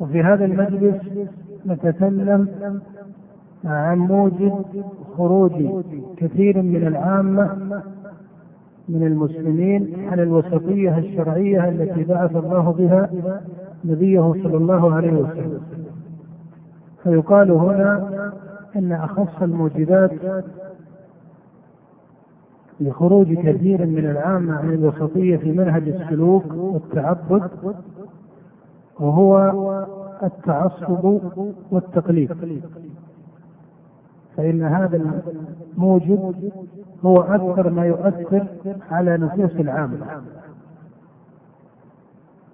وفي هذا المجلس نتكلم عن موجب خروج كثير من العامة من المسلمين عن الوسطية الشرعية التي بعث الله بها نبيه صلى الله عليه وسلم. فيقال هنا إن أخص الموجبات لخروج كثير من العامة عن الوسطية في منهج السلوك والتعبد وهو التعصب والتقليد. فإن هذا الموجب هو أكثر ما يؤثر على نفوس العامة.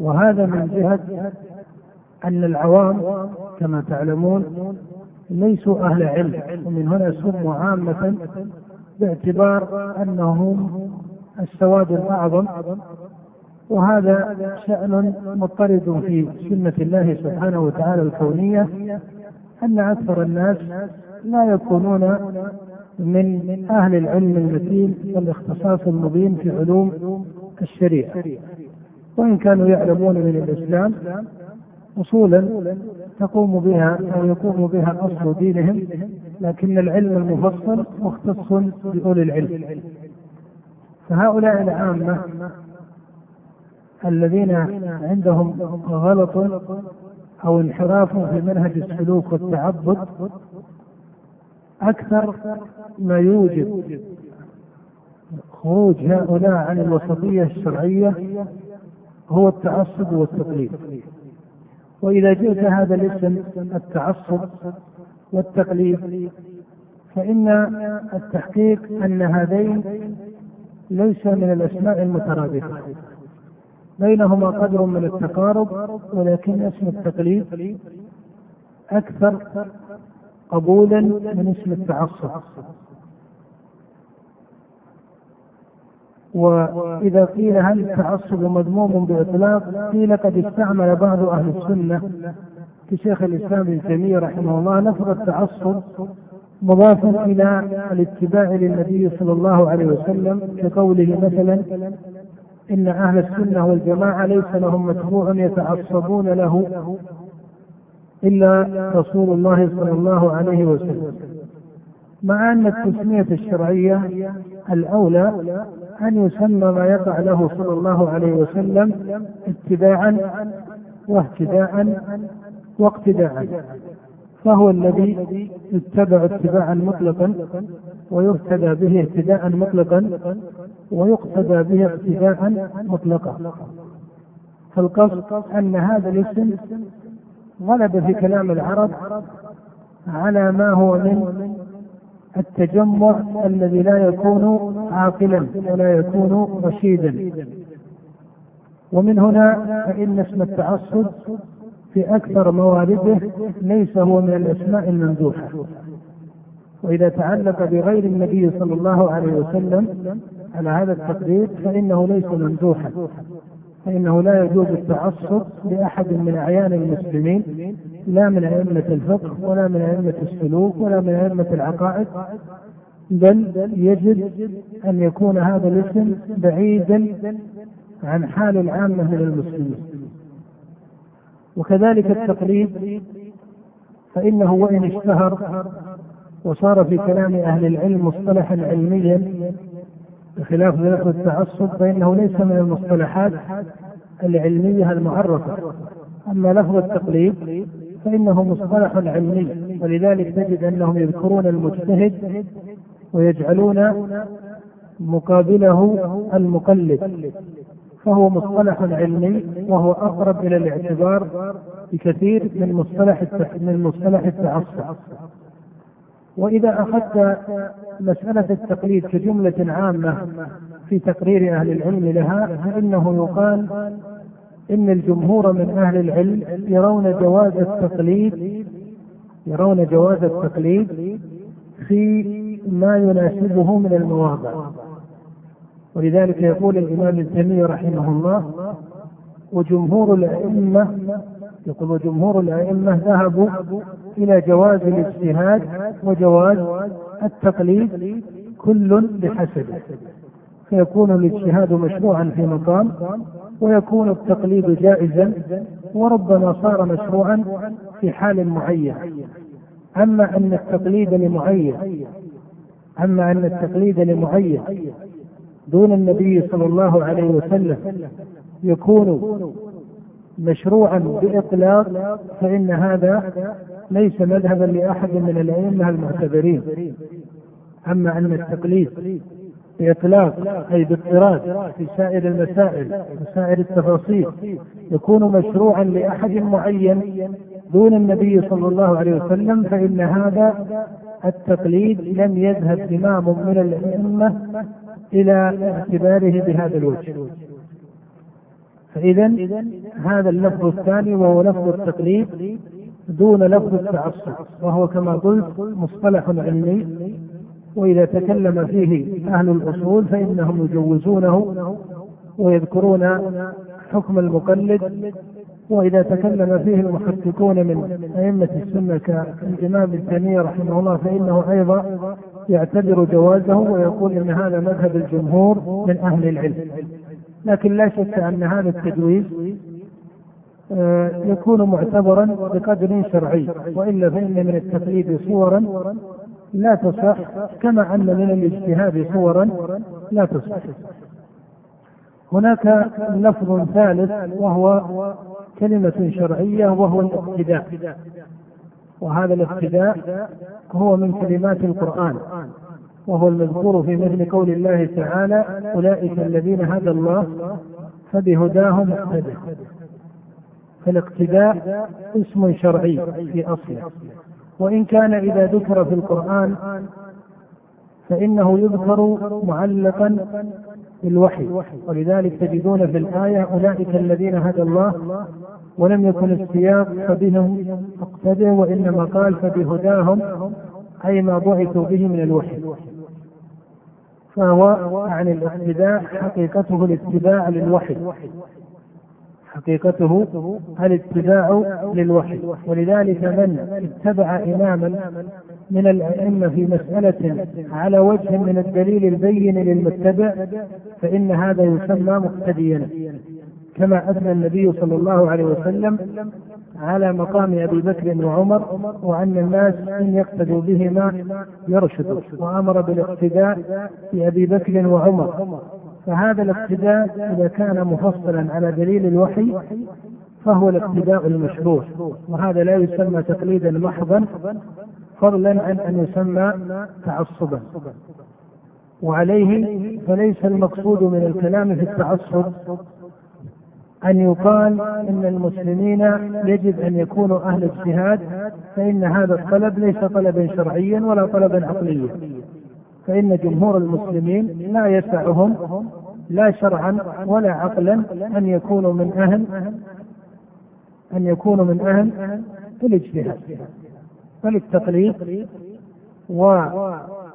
وهذا من جهة أن العوام كما تعلمون ليسوا أهل علم ومن هنا سموا عامة باعتبار أنهم السواد الأعظم وهذا شأن مضطرد في سنة الله سبحانه وتعالى الكونية أن أكثر الناس لا يكونون من أهل العلم المتين والاختصاص المبين في علوم الشريعة. وإن كانوا يعلمون من الإسلام أصولا تقوم بها أو يقوم بها أصل دينهم لكن العلم المفصل مختص بأولي العلم. فهؤلاء العامة الذين عندهم غلط أو انحراف في منهج السلوك والتعبد أكثر ما يوجب خروج هؤلاء عن الوسطية الشرعية هو التعصب والتقليد. وإذا جئت هذا الاسم التعصب والتقليد فإن التحقيق أن هذين ليس من الأسماء المترادفة. بينهما قدر من التقارب ولكن اسم التقليد أكثر قبولا من اسم التعصب. وإذا قيل هل التعصب مذموم بإطلاق قيل قد استعمل بعض أهل السنة كشيخ الإسلام ابن تيمية رحمه الله لفظ التعصب مضافا إلى الاتباع للنبي صلى الله عليه وسلم كقوله مثلا إن أهل السنة والجماعة ليس لهم متبوع يتعصبون له إلا رسول الله صلى الله عليه وسلم. مع أن التسمية الشرعية الأولى أن يسمى ما يقع له صلى الله عليه وسلم اتباعا واهتداء واقتداء فهو الذي اتبع اتباعا مطلقا ويهتدى به اهتداء مطلقا ويقتدى به اقتداء مطلقا. فالقصد أن هذا الاسم غلب في كلام العرب على ما هو من التجمع الذي لا يكون عاقلا ولا يكون رشيدا. ومن هنا فإن اسم التعصب في أكثر مواردة ليس هو من الأسماء الممدوحة. وإذا تعلق بغير النبي صلى الله عليه وسلم على هذا التقدير فإنه ليس ممدوحا فإنه لا يجوز التعصب لأحد من أعيان المسلمين لا من أئمة الفقه ولا من أئمة السلوك ولا من أئمة العقائد بل يجب أن يكون هذا الاسم بعيدا عن حال العامة من المسلمين. وكذلك التقليد فإنه وإن اشتهر وصار في كلام أهل العلم مصطلحا علميا بخلاف لفظ التعصب فإنه ليس من المصطلحات العلمية المعرفة. أما لفظ التقليد فإنه مصطلح علمي ولذلك تجد أنهم يذكرون المجتهد ويجعلون مقابله المقلد. فهو مصطلح علمي وهو أقرب إلى الاعتبار بكثير من مصطلح من مصطلح التعصب. وإذا أخذت مسألة التقليد كجملة عامة في تقرير أهل العلم لها فإنه يقال إن الجمهور من أهل العلم يرون جواز التقليد يرون جواز التقليد في ما يناسبه من المواضع. ولذلك يقول الإمام تيمية رحمه الله وجمهور الأئمة يقول وجمهور الأئمة ذهبوا إلى جواز الاجتهاد وجواز التقليد كل بحسبه. فيكون الاجتهاد مشروعا في مقام ويكون التقليد جائزا وربما صار مشروعا في حال معين. أما أن التقليد لمعين أما أن التقليد لمعين دون النبي صلى الله عليه وسلم يكون مشروعا بإطلاق فإن هذا ليس مذهبا لأحد من الأئمة المعتبرين. أما أن التقليد بإطلاق أي باضطراد في سائر المسائل وسائر التفاصيل يكون مشروعا لأحد معين دون النبي صلى الله عليه وسلم فإن هذا التقليد لم يذهب إمام من الأئمة إلى اعتباره بهذا الوجه. فإذا هذا اللفظ الثاني وهو لفظ التقليد دون لفظ التعصب وهو كما قلت مصطلح علمي وإذا تكلم فيه أهل الأصول فإنهم يجوزونه ويذكرون حكم المقلد وإذا تكلم فيه المحققون من أئمة السنة كالإمام ابن رحمه الله فإنه أيضا يعتبر جوازه ويقول إن هذا مذهب الجمهور من أهل العلم. لكن لا شك أن هذا التجويز آه، يكون معتبرا بقدر شرعي وإلا فإن من التقليد صورا لا تصح كما أن من الاجتهاد صورا لا تصح. هناك لفظ ثالث وهو كلمة شرعية وهو الاقتداء. وهذا الاقتداء هو من كلمات القرآن. وهو المذكور في مثل قول الله تعالى أولئك الذين هدى الله فبهداهم اقتدى فالاقتداء اسم شرعي في أصله. وإن كان إذا ذكر في القرآن فإنه يذكر معلقا بالوحي. ولذلك تجدون في الآية أولئك الذين هدى الله ولم يكن السياق فبهم اقتدى وإنما قال فبهداهم أي ما بعثوا به من الوحي. فهو عن الاقتداء حقيقته الاتباع للوحي. حقيقته الاتباع للوحي. ولذلك من اتبع إماما من الأئمة في مسألة على وجه من الدليل البين للمتبع فإن هذا يسمى مقتديا. كما أثنى النبي صلى الله عليه وسلم على مقام أبي بكر وعمر وأن الناس إن يقتدوا بهما يرشدوا وأمر بالاقتداء بأبي بكر وعمر. فهذا الاقتداء إذا كان مفصلا على دليل الوحي فهو الاقتداء المشروع. وهذا لا يسمى تقليدا محضا فضلا عن أن يسمى تعصبا. وعليه فليس المقصود من الكلام في التعصب أن يقال إن المسلمين يجب أن يكونوا أهل اجتهاد فإن هذا الطلب ليس طلبا شرعيا ولا طلبا عقليا. فإن جمهور المسلمين لا يسعهم لا شرعا ولا عقلا أن يكونوا من أهل أن يكونوا من أهل الاجتهاد. فللتقليد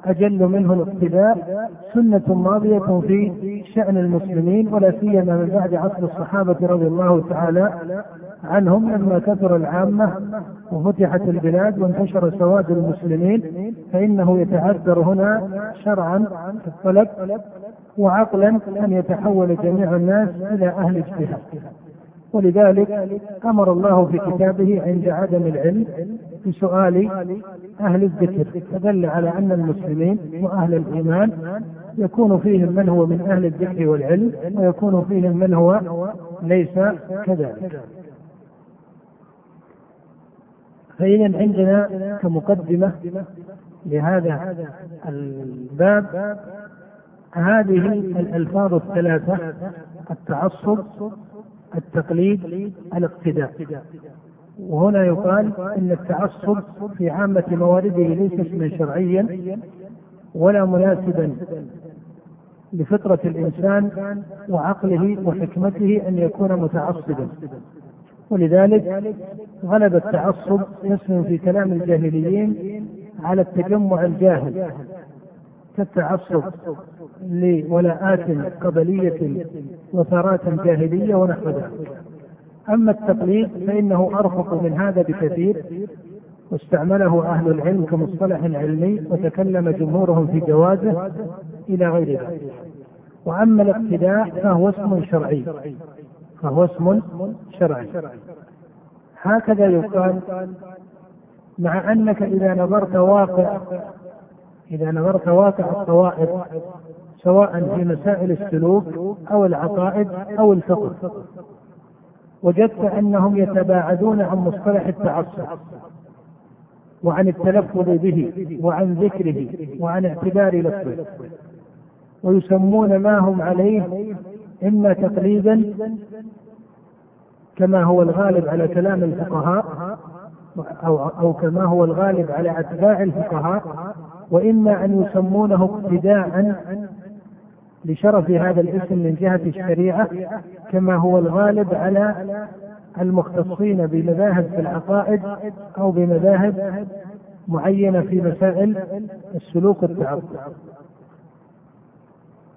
وأجل منه الاقتداء سنة ماضية في شأن المسلمين ولا سيما من بعد عصر الصحابة رضي الله تعالى عنهم لما كثر العامة وفتحت البلاد وانتشر سواد المسلمين فإنه يتعذر هنا شرعا في الطلب وعقلا أن يتحول جميع الناس إلى أهل اجتهاد. ولذلك أمر الله في كتابه عند عدم العلم بسؤال أهل الذكر فدل على أن المسلمين وأهل الإيمان يكون فيهم من هو من أهل الذكر والعلم ويكون فيهم من هو ليس كذلك. فإذا عندنا كمقدمة لهذا الباب هذه الألفاظ الثلاثة التعصب التقليد الاقتداء. وهنا يقال إن التعصب في عامة موارده ليس اسما شرعيا ولا مناسبا لفطرة الإنسان وعقله وحكمته أن يكون متعصبا. ولذلك غلب التعصب اسم في كلام الجاهليين على التجمع الجاهل كالتعصب لولاءات قبلية وثارات جاهلية ونحو ذلك أما التقليد فإنه أرفق من هذا بكثير واستعمله أهل العلم كمصطلح علمي وتكلم جمهورهم في جوازه إلى غير ذلك. وأما الاقتداء فهو اسم شرعي فهو اسم شرعي. هكذا يقال مع أنك إذا نظرت واقع إذا نظرت واقع الطوائف سواء في مسائل السلوك أو العقائد أو الفقه. وجدت أنهم يتباعدون عن مصطلح التعصب وعن التلفظ به وعن ذكره وعن اعتبار لفظه ويسمون ما هم عليه إما تقليدا كما هو الغالب على كلام الفقهاء أو, أو كما هو الغالب على أتباع الفقهاء وإما أن يسمونه اقتداء لشرف هذا الاسم من جهة الشريعة كما هو الغالب على المختصين بمذاهب في العقائد أو بمذاهب معينة في مسائل السلوك والتعبد.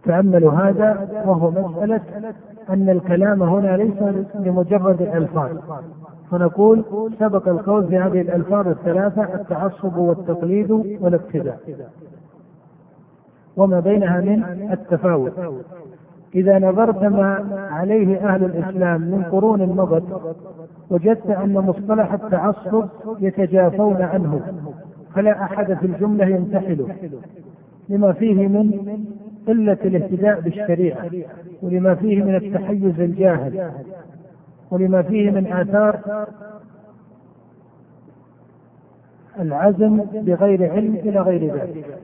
تأملوا هذا وهو مسألة أن الكلام هنا ليس لمجرد الألفاظ. فنقول سبق القول في هذه الألفاظ الثلاثة التعصب والتقليد والاقتداء وما بينها من التفاوت. إذا نظرت ما عليه أهل الإسلام من قرون مضت وجدت أن مصطلح التعصب يتجافون عنه فلا أحد في الجملة ينتحله لما فيه من قلة الاهتداء بالشريعة ولما فيه من التحيز الجاهل ولما فيه من آثار العزم بغير علم إلى غير ذلك.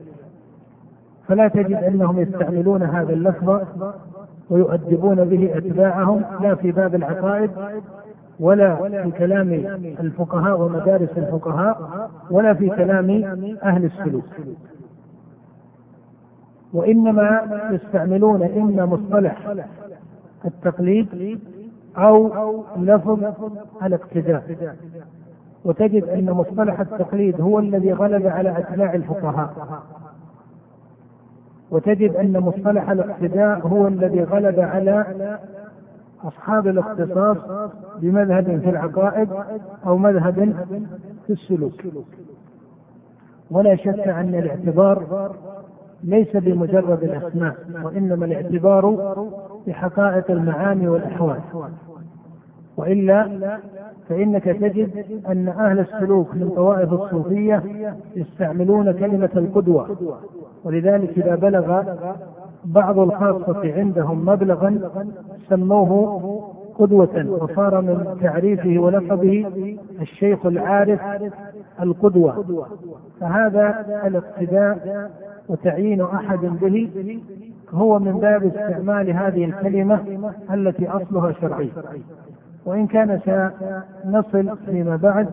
فلا تجد أنهم يستعملون هذا اللفظ ويؤدبون به أتباعهم لا في باب العقائد ولا في كلام الفقهاء ومدارس الفقهاء ولا في كلام أهل السلوك. وإنما يستعملون إما مصطلح التقليد أو لفظ الاقتداء. وتجد أن مصطلح التقليد هو الذي غلب على أتباع الفقهاء. وتجد أن مصطلح الاقتداء هو الذي غلب على أصحاب الاختصاص بمذهب في العقائد أو مذهب في السلوك. ولا شك أن الاعتبار ليس بمجرد الأسماء وإنما الاعتبار بحقائق المعاني والأحوال. وإلا فإنك تجد أن أهل السلوك من طوائف الصوفية يستعملون كلمة القدوة. ولذلك إذا بلغ بعض الخاصة عندهم مبلغا سموه قدوة وصار من تعريفه ولقبه الشيخ العارف القدوة. فهذا الاقتداء وتعيين أحد به هو من باب استعمال هذه الكلمة التي أصلها شرعي. وإن كان سنصل فيما بعد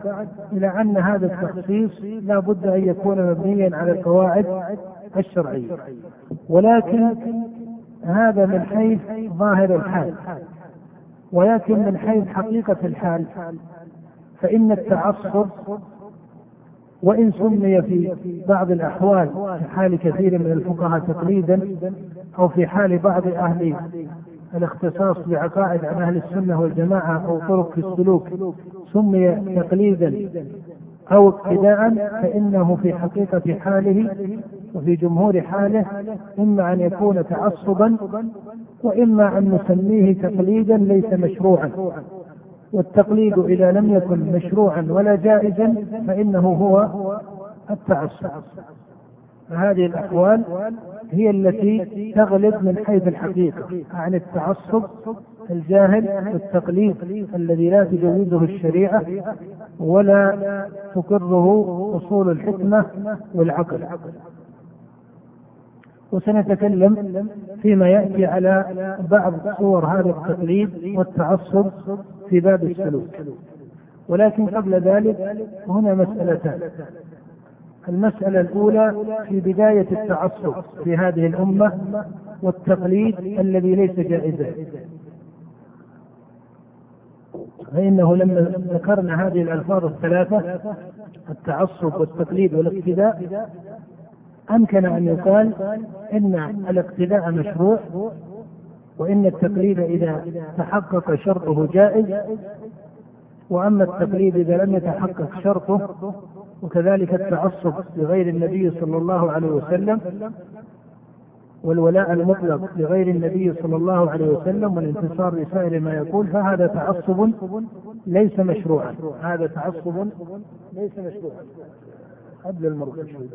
إلى أن هذا التخصيص لا بد أن يكون مبنيا على القواعد الشرعية. ولكن هذا من حيث ظاهر الحال. ولكن من حيث حقيقة الحال فإن التعصب وإن سمي في بعض الأحوال في حال كثير من الفقهاء تقليدا أو في حال بعض أهل الاختصاص بعقائد عن أهل السنة والجماعة أو طرق في السلوك سمي تقليدا أو ابتداء فإنه في حقيقة حاله وفي جمهور حاله إما أن يكون تعصبا وإما أن نسميه تقليدا ليس مشروعا. والتقليد إذا لم يكن مشروعا ولا جائزا فإنه هو التعصب. فهذه الأحوال هي التي تغلب من حيث الحقيقة عن التعصب الجاهل والتقليد الذي لا تجوزه الشريعة ولا تقره أصول الحكمة والعقل. وسنتكلم فيما يأتي على بعض صور هذا التقليد والتعصب في باب السلوك. ولكن قبل ذلك هنا مسألتان. المسألة الأولى في بداية التعصب في هذه الأمة والتقليد الذي ليس جائزا. فإنه لما ذكرنا هذه الألفاظ الثلاثة التعصب والتقليد والاقتداء أمكن أن يقال إن الاقتداء مشروع وإن التقليد إذا تحقق شرطه جائز وأما التقليد إذا لم يتحقق شرطه وكذلك التعصب لغير النبي صلى الله عليه وسلم والولاء المطلق لغير النبي صلى الله عليه وسلم والانتصار لسائر ما يقول فهذا تعصب ليس مشروعا. هذا تعصب ليس مشروعا. قبل شوي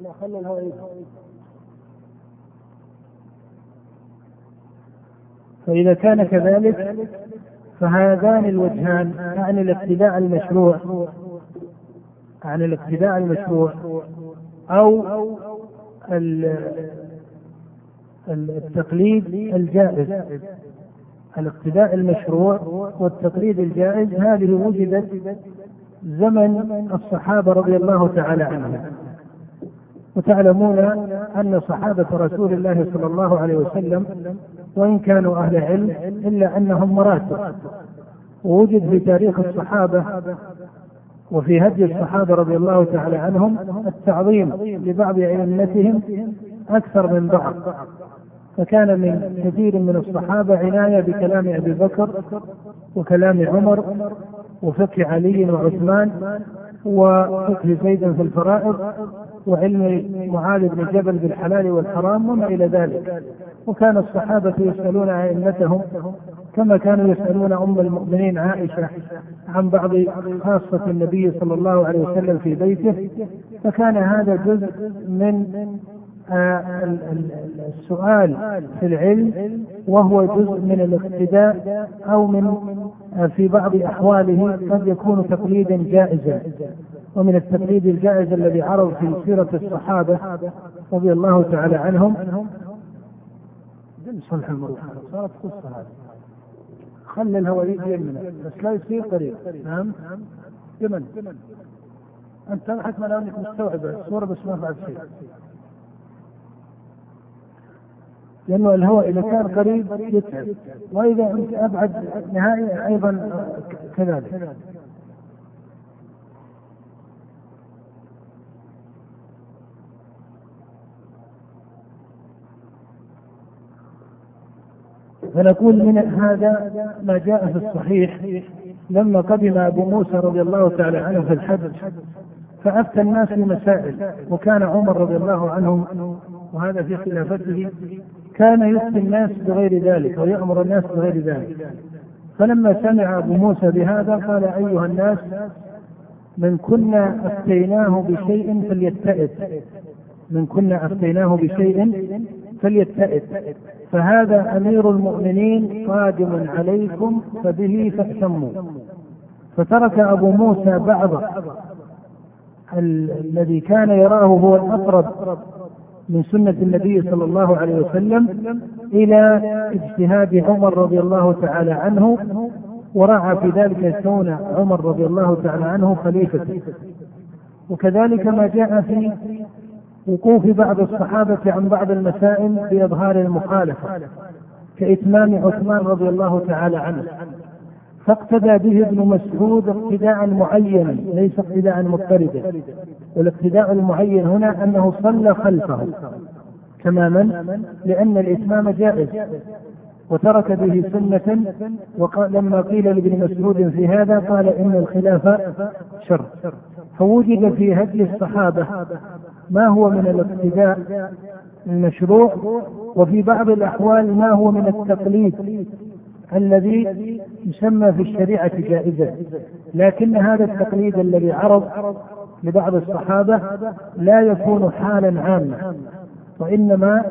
لا الهواء فإذا كان كذلك فهذان الوجهان عن الابتداء المشروع عن الابتداء المشروع أو التقليد الجائز. الاقتداء المشروع والتقليد الجائز هذه وجدت زمن الصحابة رضي الله تعالى عنهم. وتعلمون أن صحابة رسول الله صلى الله عليه وسلم وإن كانوا أهل علم إلا أنهم مراتب. ووجد في تاريخ الصحابة وفي هدي الصحابة رضي الله تعالى عنهم التعظيم لبعض أئمتهم أكثر من بعض. فكان من كثير من الصحابة عناية بكلام أبي بكر وكلام عمر وفقه علي وعثمان وفقه زيد في الفرائض وعلم معاذ بن جبل بالحلال والحرام وما إلى ذلك. وكان الصحابة يسألون أئمتهم كما كانوا يسألون أم المؤمنين عائشة عن بعض خاصة النبي صلى الله عليه وسلم في بيته فكان هذا جزء من آه، السؤال في العلم وهو جزء من الاقتداء أو من آه، في بعض أحواله قد يكون تقليدا جائزا. ومن التقليد الجائز الذي عرض في سيرة الصحابة رضي الله تعالى عنهم صلح المروحة صارت قصة هذه. خلي الهواء يجي يمنا. بس لا يصير قريب نعم؟ يمن. أنت حتما انك مستوعب. الصورة بس ما فعلت شيء. لأنه الهواء إذا كان قريب يتعب. وإذا أنت أبعد نهائي أيضا كذلك. فنقول من هذا ما جاء في الصحيح لما قدم أبو موسى رضي الله تعالى عنه في الحج. فأفتى الناس بمسائل وكان عمر رضي الله عنه وهذا في خلافته كان يفتي الناس بغير ذلك ويأمر الناس بغير ذلك. فلما سمع أبو موسى بهذا قال أيها الناس من كنا أفتيناه بشيء فليتئت من كنا أفتيناه بشيء فليتئت فهذا أمير المؤمنين قادم عليكم فبه فاهتموا. فترك أبو موسى بعض الذي كان يراه هو الأقرب من سنة النبي صلى الله عليه وسلم إلى اجتهاد عمر رضي الله تعالى عنه ورعى في ذلك كون عمر رضي الله تعالى عنه خليفة. وكذلك ما جاء في وقوف بعض الصحابة عن بعض المسائل بإظهار المخالفة كإتمام عثمان رضي الله تعالى عنه. فاقتدى به ابن مسعود اقتداء معينا ليس اقتداء مضطردا والاقتداء المعين هنا أنه صلى خلفه. تماما لأن الإتمام جائز. وترك به سنة وقال لما قيل لابن مسعود في هذا قال إن الخلاف شر. فوجد في هدي الصحابة ما هو من الاقتداء المشروع وفي بعض الأحوال ما هو من التقليد الذي يسمى في الشريعة جائزا لكن هذا التقليد الذي عرض لبعض الصحابة لا يكون حالا عامة وإنما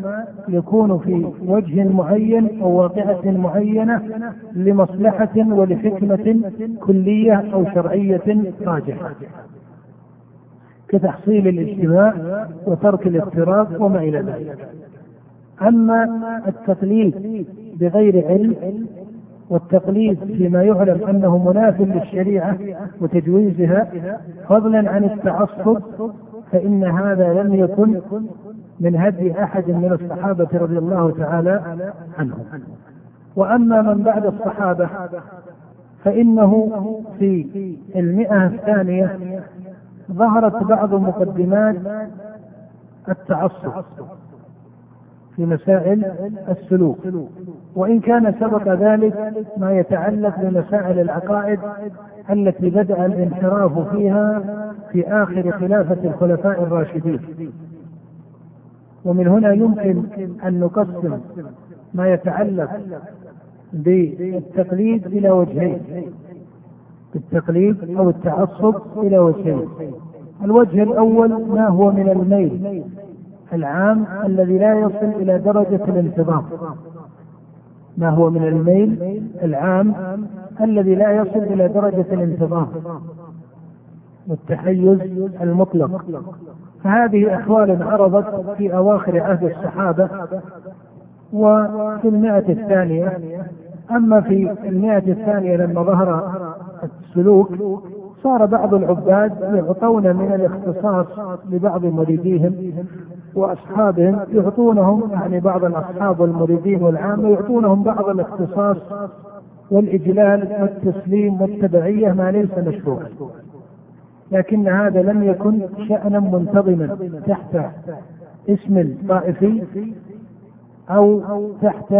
يكون في وجه معين أو واقعة معينة لمصلحة ولحكمة كلية أو شرعية راجحة. كتحصيل الاجتماع وترك الافتراق وما إلى ذلك. أما التقليد بغير علم والتقليد فيما يعلم أنه مناف للشريعة وتجويزها فضلا عن التعصب فإن هذا لم يكن من هدي أحد من الصحابة رضي الله تعالى عنهم. وأما من بعد الصحابة فإنه في المئة الثانية ظهرت بعض مقدمات التعصب في مسائل السلوك وإن كان سبق ذلك ما يتعلق بمسائل العقائد التي بدأ الانحراف فيها في آخر خلافة الخلفاء الراشدين. ومن هنا يمكن أن نقسم ما يتعلق بالتقليد إلى وجهين. التقليد أو التعصب إلى وجهين. الوجه الأول ما هو من الميل العام الذي لا يصل إلى درجة الانتظام. ما هو من الميل العام الذي لا يصل إلى درجة الانتظام. والتحيز المطلق. فهذه أحوال عرضت في أواخر عهد الصحابة وفي المئة الثانية. أما في المئة الثانية لما ظهر السلوك صار بعض العباد يعطون من الاختصاص لبعض مريديهم وأصحابهم يعطونهم يعني بعض الأصحاب والمريدين والعامة يعطونهم بعض الاختصاص والإجلال والتسليم والتبعية ما ليس مشروعا. لكن هذا لم يكن شأنا منتظما تحت اسم طائفي أو تحت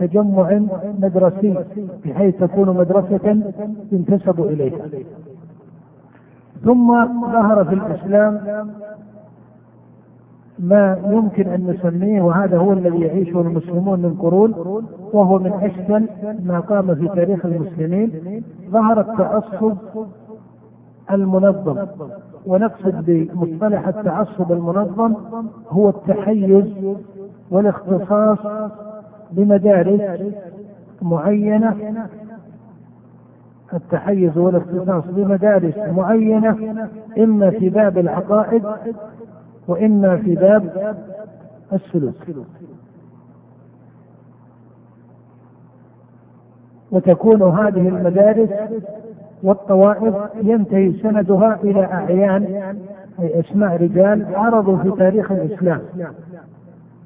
تجمع مدرسي بحيث تكون مدرسة ينتسب إليها. ثم ظهر في الإسلام ما يمكن أن نسميه وهذا هو الذي يعيشه المسلمون من قرون وهو من أشكل ما قام في تاريخ المسلمين ظهر التعصب المنظم. ونقصد بمصطلح التعصب المنظم هو التحيز والاختصاص بمدارس معينة التحيز والاختصاص بمدارس معينة إما في باب العقائد وإما في باب السلوك. وتكون هذه المدارس والطوائف ينتهي سندها إلى أعيان أي أسماء رجال عرضوا في تاريخ الإسلام.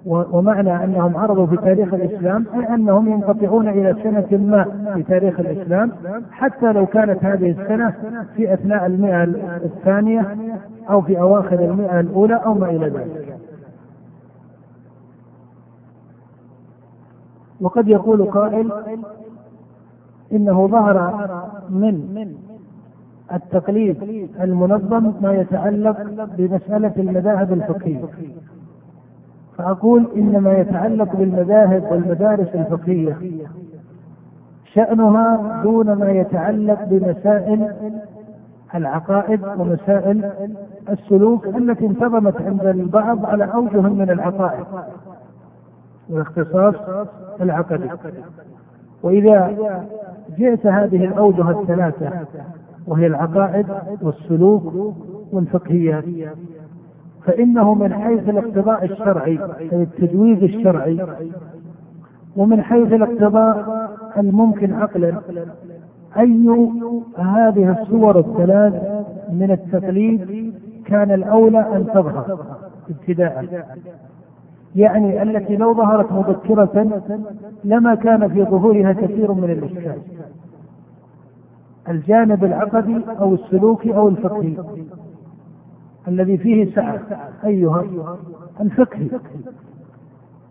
ومعنى أنهم عرضوا في تاريخ الإسلام أي أنهم ينقطعون إلى سنة ما في تاريخ الإسلام حتى لو كانت هذه السنة في أثناء المئة الثانية أو في أواخر المئة الأولى أو ما إلى ذلك. وقد يقول قائل إنه ظهر من التقليد المنظم ما يتعلق بمسألة المذاهب الفقهية فأقول إن ما يتعلق بالمذاهب والمدارس الفقهية. شأنها دون ما يتعلق بمسائل العقائد ومسائل السلوك التي انتظمت عند البعض على أوجه من العقائد والاختصاص العقدي. وإذا جئت هذه الأوجه الثلاثة وهي العقائد والسلوك والفقهيات. فإنه من حيث الاقتضاء الشرعي أي التجويز الشرعي ومن حيث الاقتضاء الممكن عقلا أي هذه الصور الثلاث من التقليد كان الأولى أن تظهر ابتداء. يعني التي لو ظهرت مبكرة لما كان في ظهورها كثير من الإشكال. الجانب العقدي أو السلوكي أو الفقهي. الذي فيه سعة أيها الفقهي.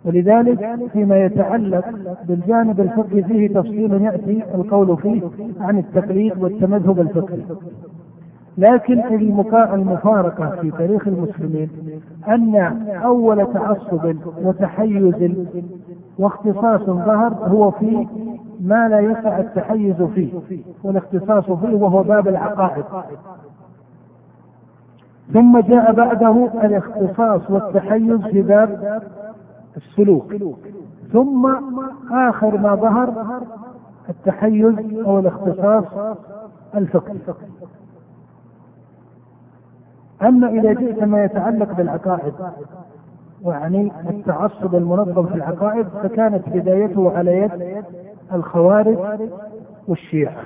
ولذلك فيما يتعلق بالجانب الفقهي فيه تفصيل يأتي القول فيه عن التقليد والتمذهب الفقهي. لكن المفارقة في تاريخ المسلمين أن أول تعصب وتحيز واختصاص ظهر هو في ما لا يسع التحيز فيه والاختصاص فيه وهو باب العقائد. ثم جاء بعده الاختصاص والتحيز في باب السلوك. ثم آخر ما ظهر التحيز أو الاختصاص الفقهي. أما إذا جئت ما يتعلق بالعقائد يعني التعصب المنظم في العقائد فكانت بدايته على يد الخوارج والشيعة.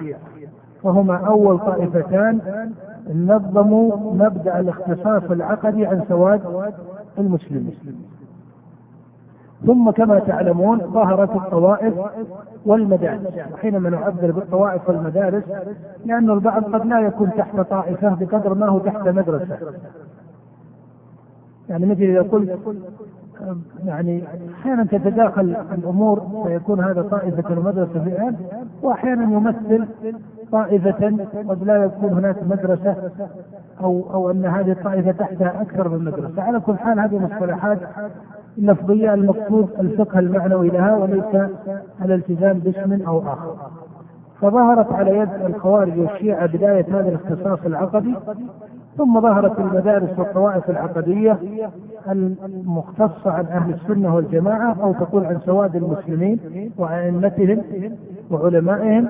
وهما أول طائفتان نظموا مبدأ الاختصاص العقدي عن سواد المسلمين. ثم كما تعلمون ظهرت الطوائف والمدارس. وحينما نعبر بالطوائف والمدارس لأن البعض قد لا يكون تحت طائفة بقدر ما هو تحت مدرسة. يعني مثل إذا قلت يعني أحيانا تتداخل الأمور فيكون هذا طائفة ومدرسه في وأحيانا يمثل طائفة قد لا يكون هناك مدرسة أو أو أن هذه الطائفة تحتها أكثر من مدرسة. على كل حال هذه مصطلحات لفظية المقصود الفقه المعنوي لها وليس الالتزام باسم أو آخر. فظهرت على يد الخوارج والشيعة بداية هذا الاختصاص العقدي ثم ظهرت المدارس والطوائف العقدية المختصة عن أهل السنة والجماعة أو تقول عن سواد المسلمين وأئمتهم وعلمائهم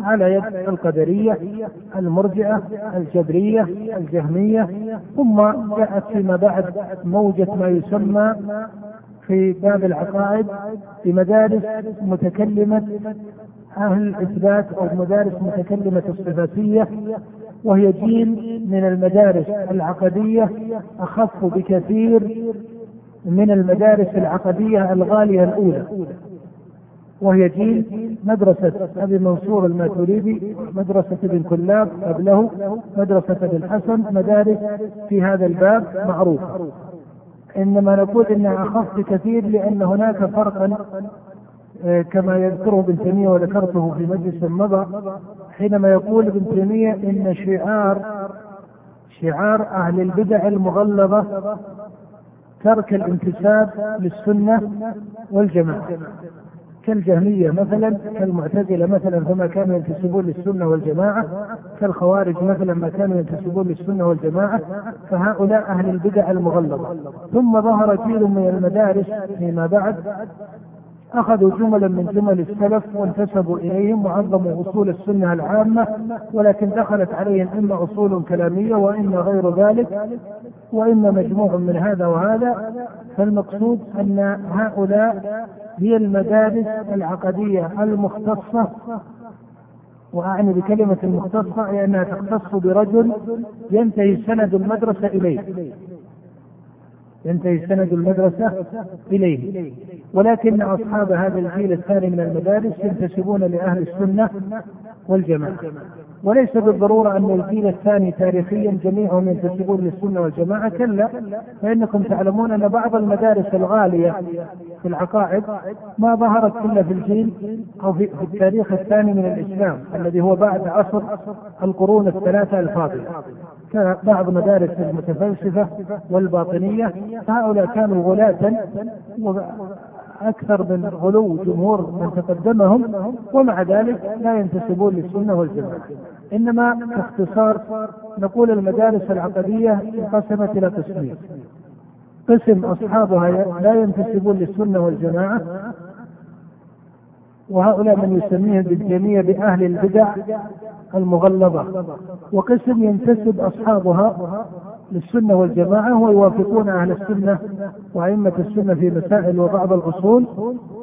على يد القدرية المرجئة الجبرية الجهمية ثم جاءت فيما بعد موجة ما يسمى في باب العقائد بمدارس متكلمة أهل الإثبات أو مدارس متكلمة الصفاتية وهي جيل من المدارس العقدية أخف بكثير من المدارس العقدية الغالية الأولى. وهي جيل مدرسة أبي منصور الماتريدي مدرسة ابن كلاب قبله مدرسة ابن حسن مدارس في هذا الباب معروفة. إنما نقول إنها أخف بكثير لأن هناك فرقا آه، كما يذكره ابن تيمية وذكرته في مجلس مضى حينما يقول ابن تيمية إن شعار شعار أهل البدع المغلظة ترك الانتساب للسنة والجماعة. كالجهمية مثلا كالمعتزلة مثلا فما كانوا ينتسبون للسنة والجماعة كالخوارج مثلا ما كانوا ينتسبون للسنة والجماعة فهؤلاء أهل البدع المغلظة. ثم ظهر جيل من المدارس فيما بعد أخذوا جملا من جمل السلف وانتسبوا إليهم وعظموا أصول السنة العامة ولكن دخلت عليهم إما أصول كلامية وإما غير ذلك وإما مجموع من هذا وهذا. فالمقصود أن هؤلاء هي المدارس العقدية المختصة. وأعني بكلمة المختصة لأنها تختص برجل ينتهي سند المدرسة إليه. ينتهي سند المدرسة إليه. ولكن أصحاب هذا الجيل الثاني من المدارس ينتسبون لأهل السنة والجماعة. وليس بالضرورة أن الجيل الثاني تاريخيا جميعهم ينتسبون للسنة والجماعة كلا فإنكم تعلمون أن بعض المدارس الغالية في العقائد ما ظهرت إلا في الجيل أو في التاريخ الثاني من الإسلام الذي هو بعد عصر القرون الثلاثة الفاضلة. كبعض مدارس المتفلسفة والباطنية هؤلاء كانوا غلاة أكثر من غلو جمهور من تقدمهم ومع ذلك لا ينتسبون للسنة والجماعة. إنما باختصار نقول المدارس العقدية انقسمت إلى قسمين. قسم أصحابها لا ينتسبون للسنة والجماعة وهؤلاء من يسميهم بالجميع بأهل البدع المغلظة. وقسم ينتسب أصحابها للسنة والجماعة ويوافقون أهل السنة وأئمة السنة في مسائل وبعض الأصول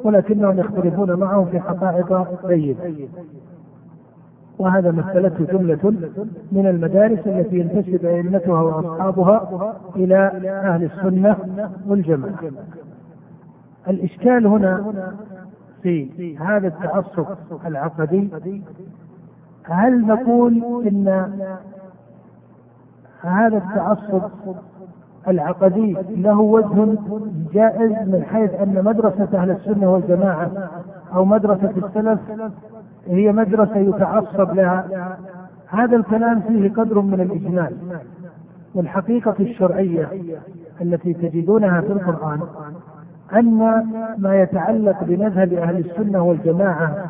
ولكنهم يختلفون معهم في حقائق بينة وهذا مثلته جملة من المدارس التي ينتسب أئمتها وأصحابها إلى أهل السنة والجماعة. الإشكال هنا في هذا التعصب العقدي هل نقول إن هذا التعصب العقدي له وجه جائز من حيث أن مدرسة أهل السنة والجماعة أو مدرسة السلف هي مدرسة يتعصب لها. هذا الكلام فيه قدر من الإجمال والحقيقة الشرعية التي تجدونها في القرآن أن ما يتعلق بمذهب أهل السنة والجماعة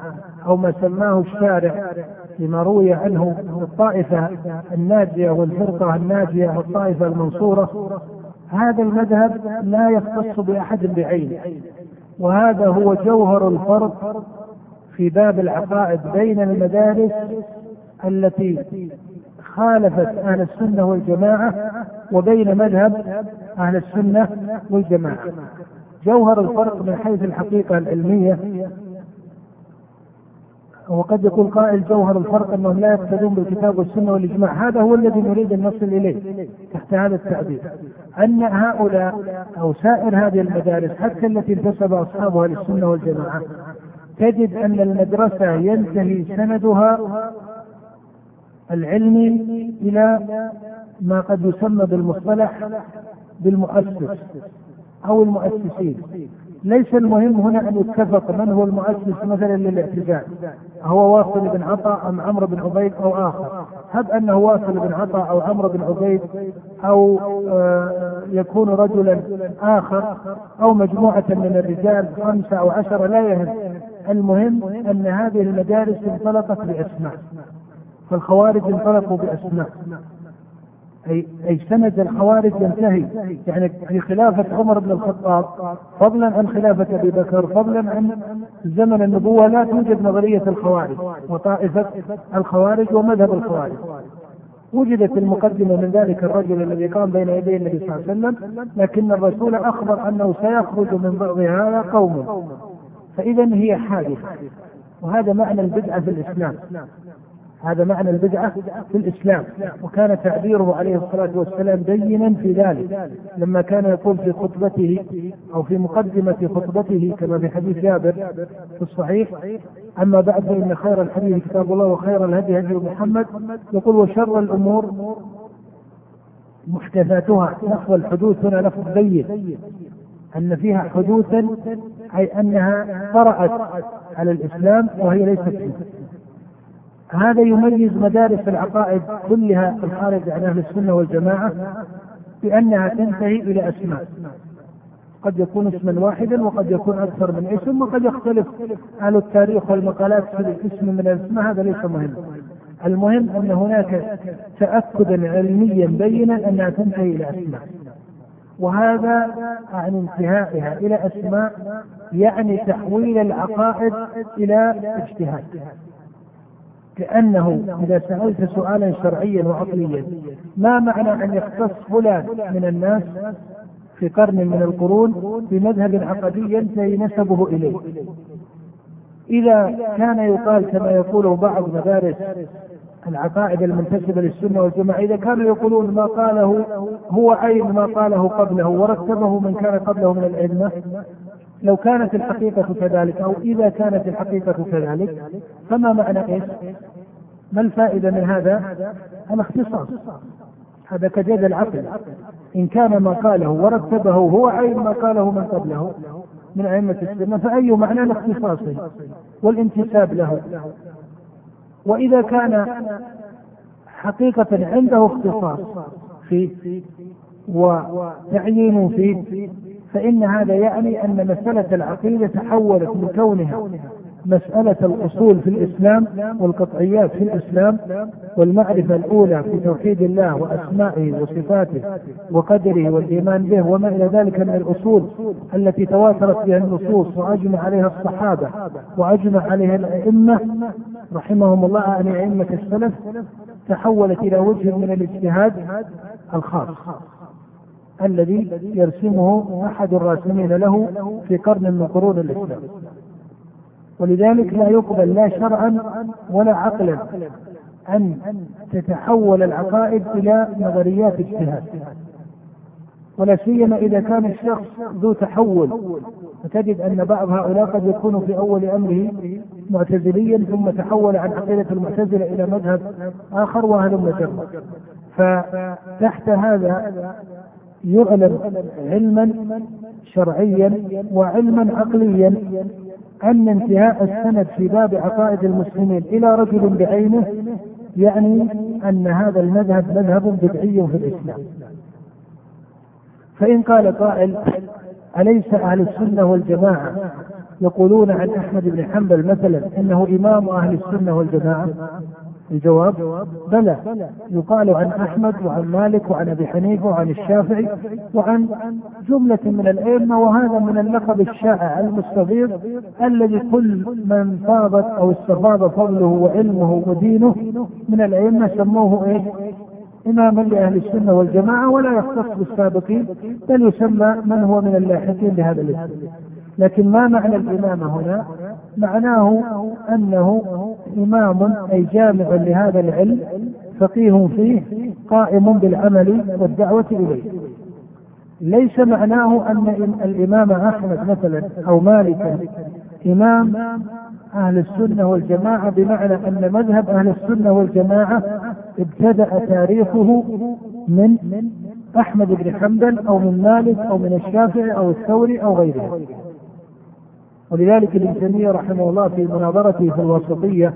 أو ما سماه الشارع لما روي عنه الطائفة الناجية والفرقة الناجية والطائفة المنصورة هذا المذهب لا يختص بأحد بعينه وهذا هو جوهر الفرق في باب العقائد بين المدارس التي خالفت أهل السنة والجماعة وبين مذهب أهل السنة والجماعة. جوهر الفرق من حيث الحقيقة العلمية وقد يقول قائل جوهر الفرق أنهم لا يقتدون بالكتاب والسنة والإجماع، هذا هو الذي نريد أن نصل إليه تحت هذا التعبير. أن هؤلاء أو سائر هذه المدارس حتى التي انتسب أصحابها للسنة والجماعة تجد أن المدرسة ينتهي سندها العلمي إلى ما قد يسمى بالمصطلح بالمؤسس أو المؤسسين ليس المهم هنا أن يتفق من هو المؤسس مثلا للاعتزال هو واصل بن عطاء أم عمرو بن عبيد أو آخر؟ هب أنه واصل بن عطاء أو عمرو بن عبيد أو آه، يكون رجلا آخر أو مجموعة من الرجال خمسة أو عشرة لا يهم. المهم أن هذه المدارس انطلقت بأسماء فالخوارج انطلقوا بأسماء. أي أي سند الخوارج ينتهي يعني في خلافة عمر بن الخطاب فضلا عن خلافة أبي بكر فضلا عن زمن النبوة لا توجد نظرية الخوارج وطائفة الخوارج ومذهب الخوارج. وجدت المقدمة من ذلك الرجل الذي قام بين يدي النبي صلى الله عليه وسلم لكن الرسول أخبر أنه سيخرج من بعض هذا قوم. فإذا هي حادثة. وهذا معنى البدعة في الإسلام. هذا معنى البدعة في الإسلام. وكان تعبيره عليه الصلاة والسلام بينا في ذلك. لما كان يقول في خطبته أو في مقدمة خطبته كما في حديث جابر في الصحيح أما بعد فإن خير الحديث كتاب الله وخير الهدي هدي محمد. يقول وشر الأمور محدثاتها. لفظ الحدوث هنا لفظ بين. أن فيها حدوثا أي أنها طرأت على الإسلام وهي ليست فيه هذا يميز مدارس العقائد كلها في الخارج عن أهل السنة والجماعة بأنها تنتهي إلى أسماء. قد يكون اسما واحدا وقد يكون أكثر من اسم وقد يختلف أهل التاريخ والمقالات في الاسم من الأسماء هذا ليس مهم. المهم أن هناك تأكدا علميا بينا أنها تنتهي إلى أسماء. وهذا عن انتهائها إلى أسماء يعني تحويل العقائد إلى اجتهاد. كأنه إذا سألت سؤالا شرعيا وعقليا ما معنى أن يختص فلان من الناس في قرن من القرون بمذهب عقدي ينتهي نسبه إليه؟ إذا كان يقال كما يقول بعض مدارس العقائد المنتسبة للسنة والجماعة إذا كانوا يقولون ما قاله هو عين ما قاله قبله ورتبه من كان قبله من الأئمة لو كانت الحقيقة كذلك أو إذا كانت الحقيقة كذلك فما معنى إيش؟ ما الفائدة من هذا؟ الاختصاص هذا كجد العقل إن كان ما قاله ورتبه هو عين ما قاله من قبله من أئمة السنة فأي معنى لاختصاصه والانتساب له وإذا كان حقيقة عنده اختصاص فيه وتعيين فيه فإن هذا يعني أن مسألة العقيدة تحولت من كونها مسألة الأصول في الإسلام والقطعيات في الإسلام والمعرفة الأولى في توحيد الله وأسمائه وصفاته وقدره والإيمان به وما إلى ذلك من الأصول التي تواترت بها النصوص وأجمع عليها الصحابة وأجمع عليها الأئمة رحمهم الله عن أئمة السلف تحولت إلى وجه من الاجتهاد الخاص. الذي يرسمه أحد الراسمين له في قرن من قرون الإسلام. ولذلك لا يقبل لا شرعا ولا عقلا أن تتحول العقائد إلى نظريات اجتهاد. ولا سيما إذا كان الشخص ذو تحول. فتجد أن بعض هؤلاء قد يكون في أول أمره معتزليا ثم تحول عن عقيدة المعتزلة إلى مذهب آخر وهلم جرا فتحت هذا يعلم علما شرعيا وعلما عقليا أن انتهاء السند في باب عقائد المسلمين إلى رجل بعينه يعني أن هذا المذهب مذهب بدعي في الإسلام. فإن قال قائل أليس أهل السنة والجماعة يقولون عن أحمد بن حنبل مثلا إنه إمام أهل السنة والجماعة؟ الجواب بلى يقال عن أحمد وعن مالك وعن أبي حنيفة وعن الشافعي وعن جملة من الأئمة وهذا من اللقب الشائع المستغيث الذي كل من فاضت أو استفاض فضله وعلمه ودينه من الأئمة سموه إيش؟ إماما لأهل السنة والجماعة ولا يختص بالسابقين بل يسمى من هو من اللاحقين بهذا الاسم لكن ما معنى الإمامة هنا؟ معناه أنه إمام أي جامع لهذا العلم فقيه فيه قائم بالعمل والدعوة إليه. ليس معناه أن الإمام أحمد مثلا أو مالكا إمام أهل السنة والجماعة بمعنى أن مذهب أهل السنة والجماعة ابتدأ تاريخه من أحمد بن حنبل أو من مالك أو من الشافعي أو الثوري أو غيره. ولذلك ابن تيمية رحمه الله في مناظرته في الوسطية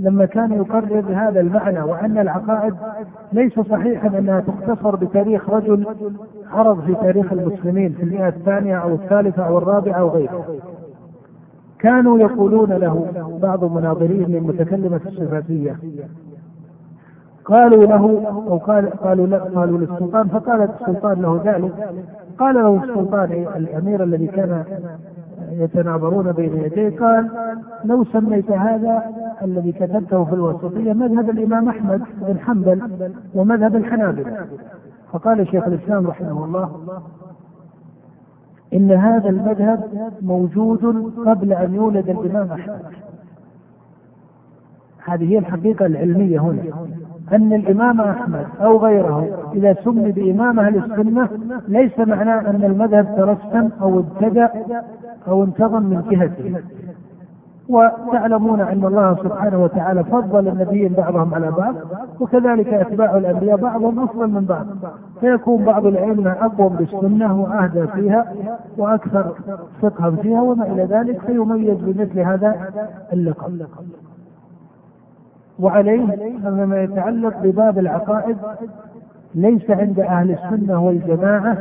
لما كان يقرر هذا المعنى وأن العقائد ليس صحيحا أنها تختصر بتاريخ رجل عرض في تاريخ المسلمين في المئة الثانية أو الثالثة أو الرابعة أو غيرها كانوا يقولون له بعض مناظرين من متكلمة الصفاتية قالوا له أو قال قالوا لا قالوا للسلطان فقال السلطان له ذلك. قال له السلطان الأمير الذي كان يتناظرون بين يديه. قال لو سميت هذا الذي كتبته في الوسطية مذهب الإمام أحمد بن حنبل ومذهب الحنابلة. فقال شيخ الإسلام رحمه الله إن هذا المذهب موجود قبل أن يولد الإمام أحمد. هذه هي الحقيقة العلمية هنا. أن الإمام أحمد أو غيره إذا سمي بإمام أهل السنة ليس معناه أن المذهب ترسم أو ابتدأ أو انتظم من جهته. وتعلمون أن الله سبحانه وتعالى فضل النبيين بعضهم على بعض وكذلك أتباع الأنبياء بعضهم أفضل من بعض. فيكون بعض العلم أقوم بالسنة وأهدى فيها وأكثر فقها فيها وما إلى ذلك فيميز بمثل هذا اللقب. وعليه أن يتعلق بباب العقائد ليس عند أهل السنة والجماعة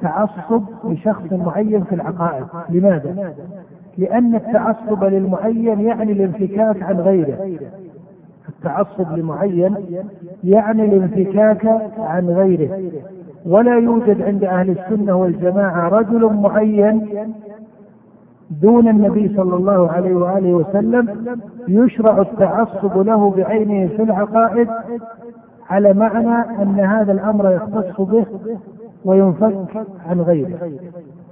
تعصب لشخص معين في العقائد. لماذا؟ لأن التعصب للمعين يعني الانفكاك عن غيره. التعصب لمعين يعني الانفكاك عن غيره. ولا يوجد عند أهل السنة والجماعة رجل معين دون النبي صلى الله عليه وآله وسلم يشرع التعصب له بعينه في العقائد على معنى أن هذا الأمر يختص به وينفك عن غيره.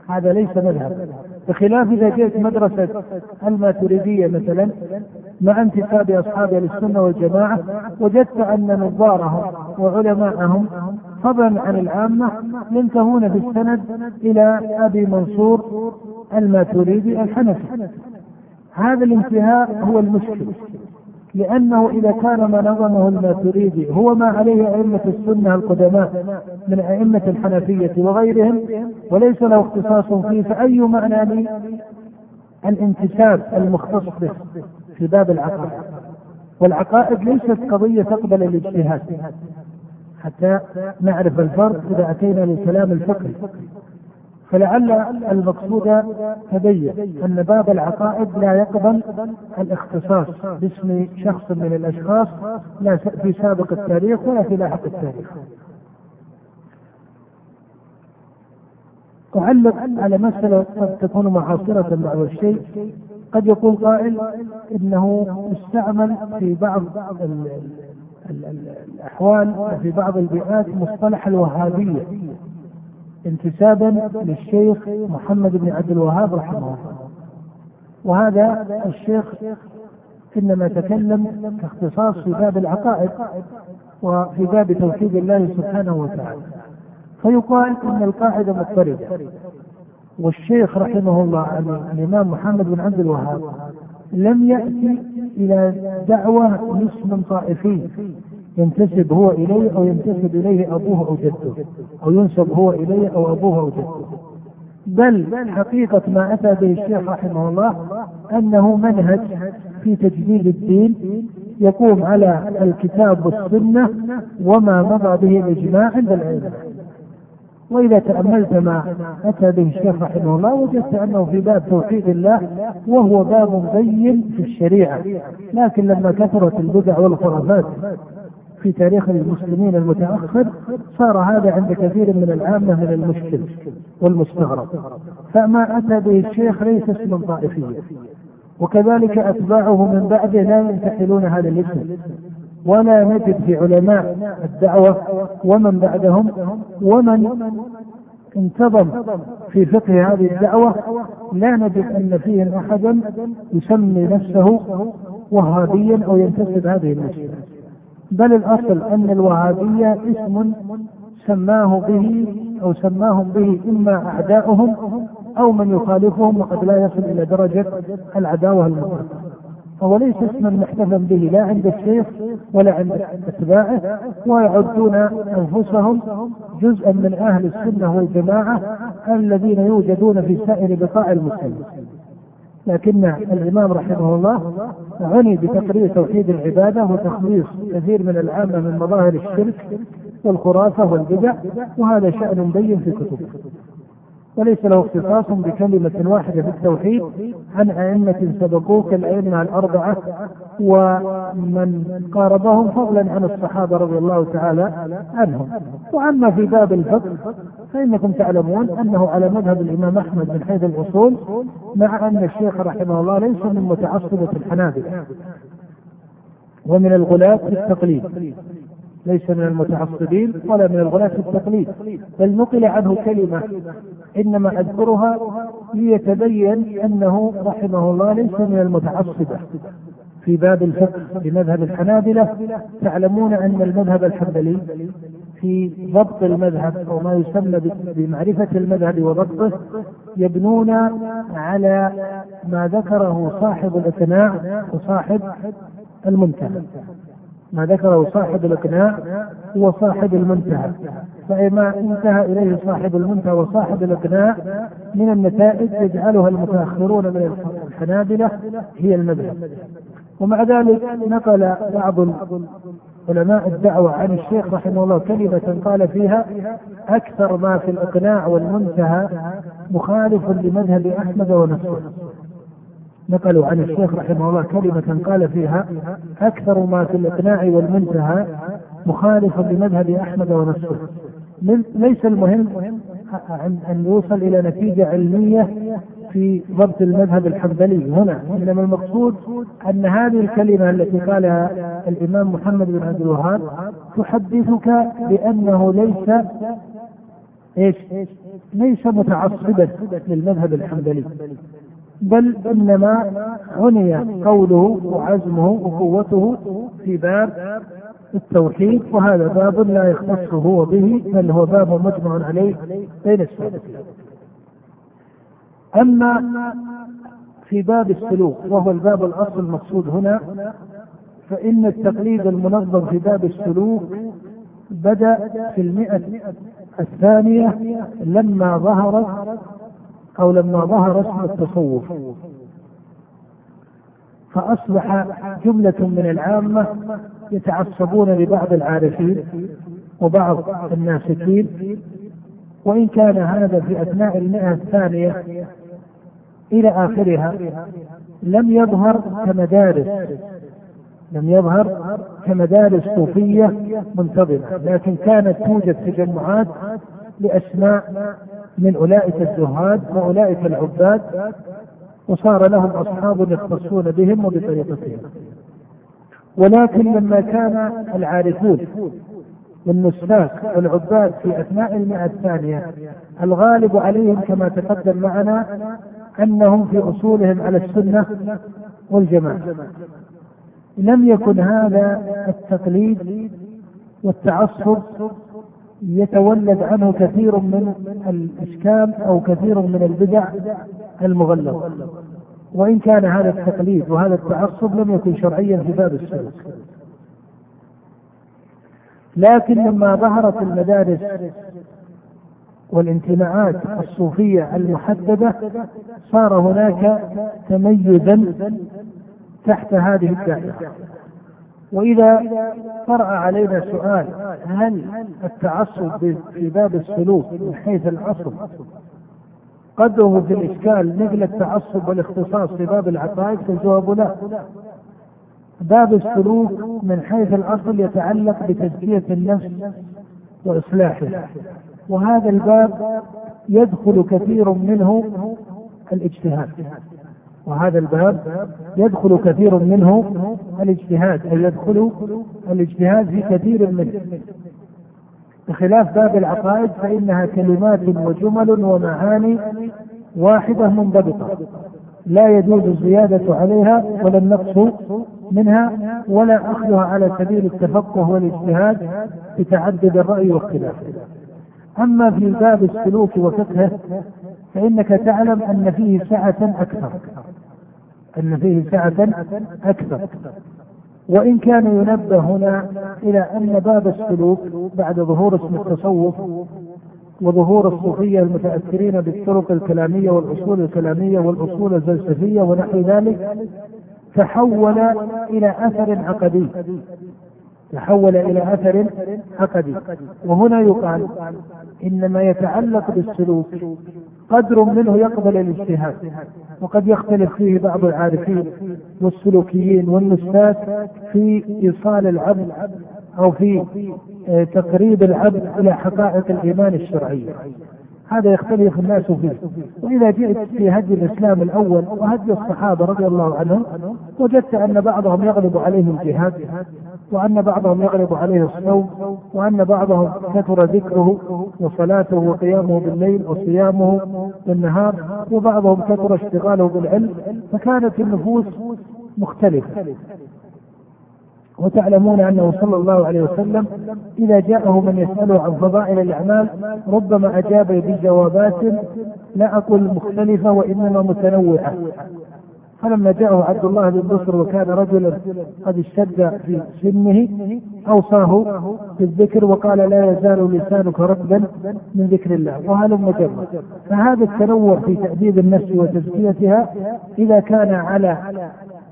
هذا ليس مذهب. بخلاف إذا جئت مدرسة الماتريدية مثلا مع انتساب أصحاب السنة والجماعة وجدت أن نظارهم وعلماءهم فضلا عن العامة ينتهون في السند إلى أبي منصور الماتريدي الحنفي. هذا الانتهاء هو المشكل لأنه إذا كان ما نظمه الماتريدي هو ما عليه أئمة السنة القدماء من أئمة الحنفية وغيرهم وليس له اختصاص فيه فأي معنى لي الانتساب المختص به؟ في باب العقائد. والعقائد ليست قضية تقبل الاجتهاد. حتى نعرف الفرق إذا أتينا للكلام الفقهي فلعل المقصود تبين أن باب العقائد لا يقبل الاختصاص باسم شخص من الأشخاص لا في سابق التاريخ ولا في لاحق التاريخ. أعلق على مسألة قد تكون معاصرة بعض الشيء. قد يقول قائل إنه استعمل في بعض الأحوال وفي بعض البيئات مصطلح الوهابية انتسابا للشيخ محمد بن عبد الوهاب رحمه الله. وهذا الشيخ إنما تكلم كاختصاص في باب العقائد وفي باب توحيد الله سبحانه وتعالى. فيقال إن القاعدة مضطردة. والشيخ رحمه الله الإمام محمد بن عبد الوهاب لم يأتي إلى دعوة لاسم طائفي ينتسب هو إليه أو ينتسب إليه أبوه أو جده أو ينسب هو إليه أو أبوه أو جده. بل حقيقة ما أتى به الشيخ رحمه الله أنه منهج في تجديد الدين يقوم على الكتاب والسنة وما مضى به الإجماع عند العلم. وإذا تأملت ما أتى به الشيخ رحمه الله وجدت أنه في باب توحيد الله وهو باب بين في الشريعة. لكن لما كثرت البدع والخرافات في تاريخ المسلمين المتأخر صار هذا عند كثير من العامة من المشكل والمستغرب. فما أتى به الشيخ ليس اسما طائفيا وكذلك أتباعه من بعده لا ينتحلون هذا الاسم. ولا نجد في علماء الدعوة ومن بعدهم ومن انتظم في فقه هذه الدعوة. لا نجد أن فيهم أحدا يسمي نفسه وهابيا أو ينتسب هذه المسألة بل الأصل أن الوهابية اسم سماه به أو سماهم به إما أعداؤهم أو من يخالفهم وقد لا يصل إلى درجة العداوة المطلقة. فهو ليس اسما محتفا به لا عند الشيخ ولا عند اتباعه ويعدون أنفسهم جزءا من أهل السنة والجماعة الذين يوجدون في سائر بقاع المسلمين. لكن الإمام رحمه الله عني بتقرير توحيد العبادة وتخليص كثير من العامة من مظاهر الشرك والخرافة والبدع وهذا شأن مبين في كتبه. وليس له اختصاص بكلمة واحدة في التوحيد عن أئمة سبقوه كالأئمة الأربعة ومن قاربهم فضلا عن الصحابة رضي الله تعالى عنهم. وأما في باب الفقه فإنكم تعلمون أنه على مذهب الإمام أحمد من حيث الأصول مع أن الشيخ رحمه الله ليس من متعصبة الحنابلة ومن الغلاة في التقليد. ليس من المتعصبين ولا من الغلاة في التقليد بل نقل عنه كلمة إنما أذكرها ليتبين أنه رحمه الله ليس من المتعصبة. في باب الفقه بمذهب الحنابلة تعلمون أن المذهب الحنبلي في ضبط المذهب أو ما يسمى بمعرفة المذهب وضبطه يبنون على ما ذكره صاحب الإقناع وصاحب المنتهى ما ذكره صاحب الإقناع هو صاحب المنتهى. فما انتهى إليه صاحب المنتهى وصاحب الإقناع من النتائج يجعلها المتأخرون من الحنابلة هي المذهب. ومع ذلك نقل بعض علماء الدعوة عن الشيخ رحمه الله كلمة قال فيها أكثر ما في الإقناع والمنتهى مخالف لمذهب أحمد ونفسه نقلوا عن الشيخ رحمه الله كلمة قال فيها أكثر ما في الإقناع والمنتهى مخالف لمذهب أحمد ونفسه ليس المهم أن يوصل إلى نتيجة علمية في ضبط المذهب الحنبلي هنا إنما المقصود أن هذه الكلمة التي قالها الإمام محمد بن عبد الوهاب تحدثك بأنه ليس إيش؟ ليس متعصبا للمذهب الحنبلي بل إنما عني قوله وعزمه وقوته في باب التوحيد وهذا باب لا يختص هو به بل هو باب مجمع عليه بين السلف أما في باب السلوك وهو الباب الأصل المقصود هنا فإن التقليد المنظم في باب السلوك بدأ في المئة الثانية لما ظهرت أو لما ظهر اسم التصوف. فأصبح جملة من العامة يتعصبون لبعض العارفين وبعض الناسكين وإن كان هذا في أثناء المئة الثانية إلى آخرها لم يظهر كمدارس لم يظهر كمدارس صوفية منتظمة لكن كانت توجد تجمعات لأسماء من أولئك الزهاد وأولئك العباد وصار لهم أصحاب يختصون بهم وبطريقتهم. ولكن لما كان العارفون والنساك والعباد في أثناء المئة الثانية الغالب عليهم كما تقدم معنا أنهم في أصولهم على السنة والجماعة. لم يكن هذا التقليد والتعصب يتولد عنه كثير من الإشكال أو كثير من البدع المغلظة. وإن كان هذا التقليد وهذا التعصب لم يكن شرعيا في باب السلوك. لكن لما ظهرت المدارس والانتماءات الصوفية المحددة صار هناك تميزا تحت هذه الدائرة. وإذا طرأ علينا سؤال هل التعصب في باب السلوك من حيث الأصل قدره في الإشكال مثل التعصب والاختصاص في باب العقائد؟ فالجواب لا. باب السلوك من حيث الأصل يتعلق بتزكية النفس وإصلاحها. وهذا الباب يدخل كثير منه الاجتهاد. وهذا الباب يدخل كثير منه الاجتهاد أي يدخل الاجتهاد في كثير منه. بخلاف باب العقائد فإنها كلمات وجمل ومعاني واحدة منضبطة. لا يجوز الزيادة عليها ولا النقص منها ولا أخذها على سبيل التفقه والاجتهاد بتعدد الرأي واختلافه. أما في باب السلوك وفقهه فإنك تعلم أن فيه سعة أكثر. أن فيه سعة أكثر وإن كان ينبه هنا إلى أن باب السلوك بعد ظهور اسم التصوف وظهور الصوفية المتأثرين بالطرق الكلامية والأصول الكلامية والأصول الفلسفية ونحو ذلك تحول إلى أثر عقدي. تحول إلى أثر عقدي وهنا يقال إن ما يتعلق بالسلوك. قدر منه يقبل الاجتهاد. وقد يختلف فيه بعض العارفين والسلوكيين والنساك في إيصال العبد أو في آه، تقريب العبد إلى حقائق الإيمان الشرعية. هذا يختلف الناس فيه. وإذا جئت في هدي الإسلام الأول وهدي الصحابة رضي الله عنهم وجدت أن بعضهم يغلب عليه الجهاد وأن بعضهم يغلب عليه الصوم وأن بعضهم كثر ذكره وصلاته وقيامه بالليل وصيامه بالنهار وبعضهم كثر اشتغاله بالعلم فكانت النفوس مختلفة. وتعلمون أنه صلى الله عليه وسلم إذا جاءه من يسأله عن فضائل الأعمال ربما أجاب بجوابات لا أقول مختلفة وإنما متنوعة. فلما جاءه عبد الله بن بصر وكان رجلا قد اشتد في سنه أوصاه بالذكر وقال لا يزال لسانك رطبا من ذكر الله وهلم جرا فهذا التنوع في تأديب النفس وتزكيتها إذا كان على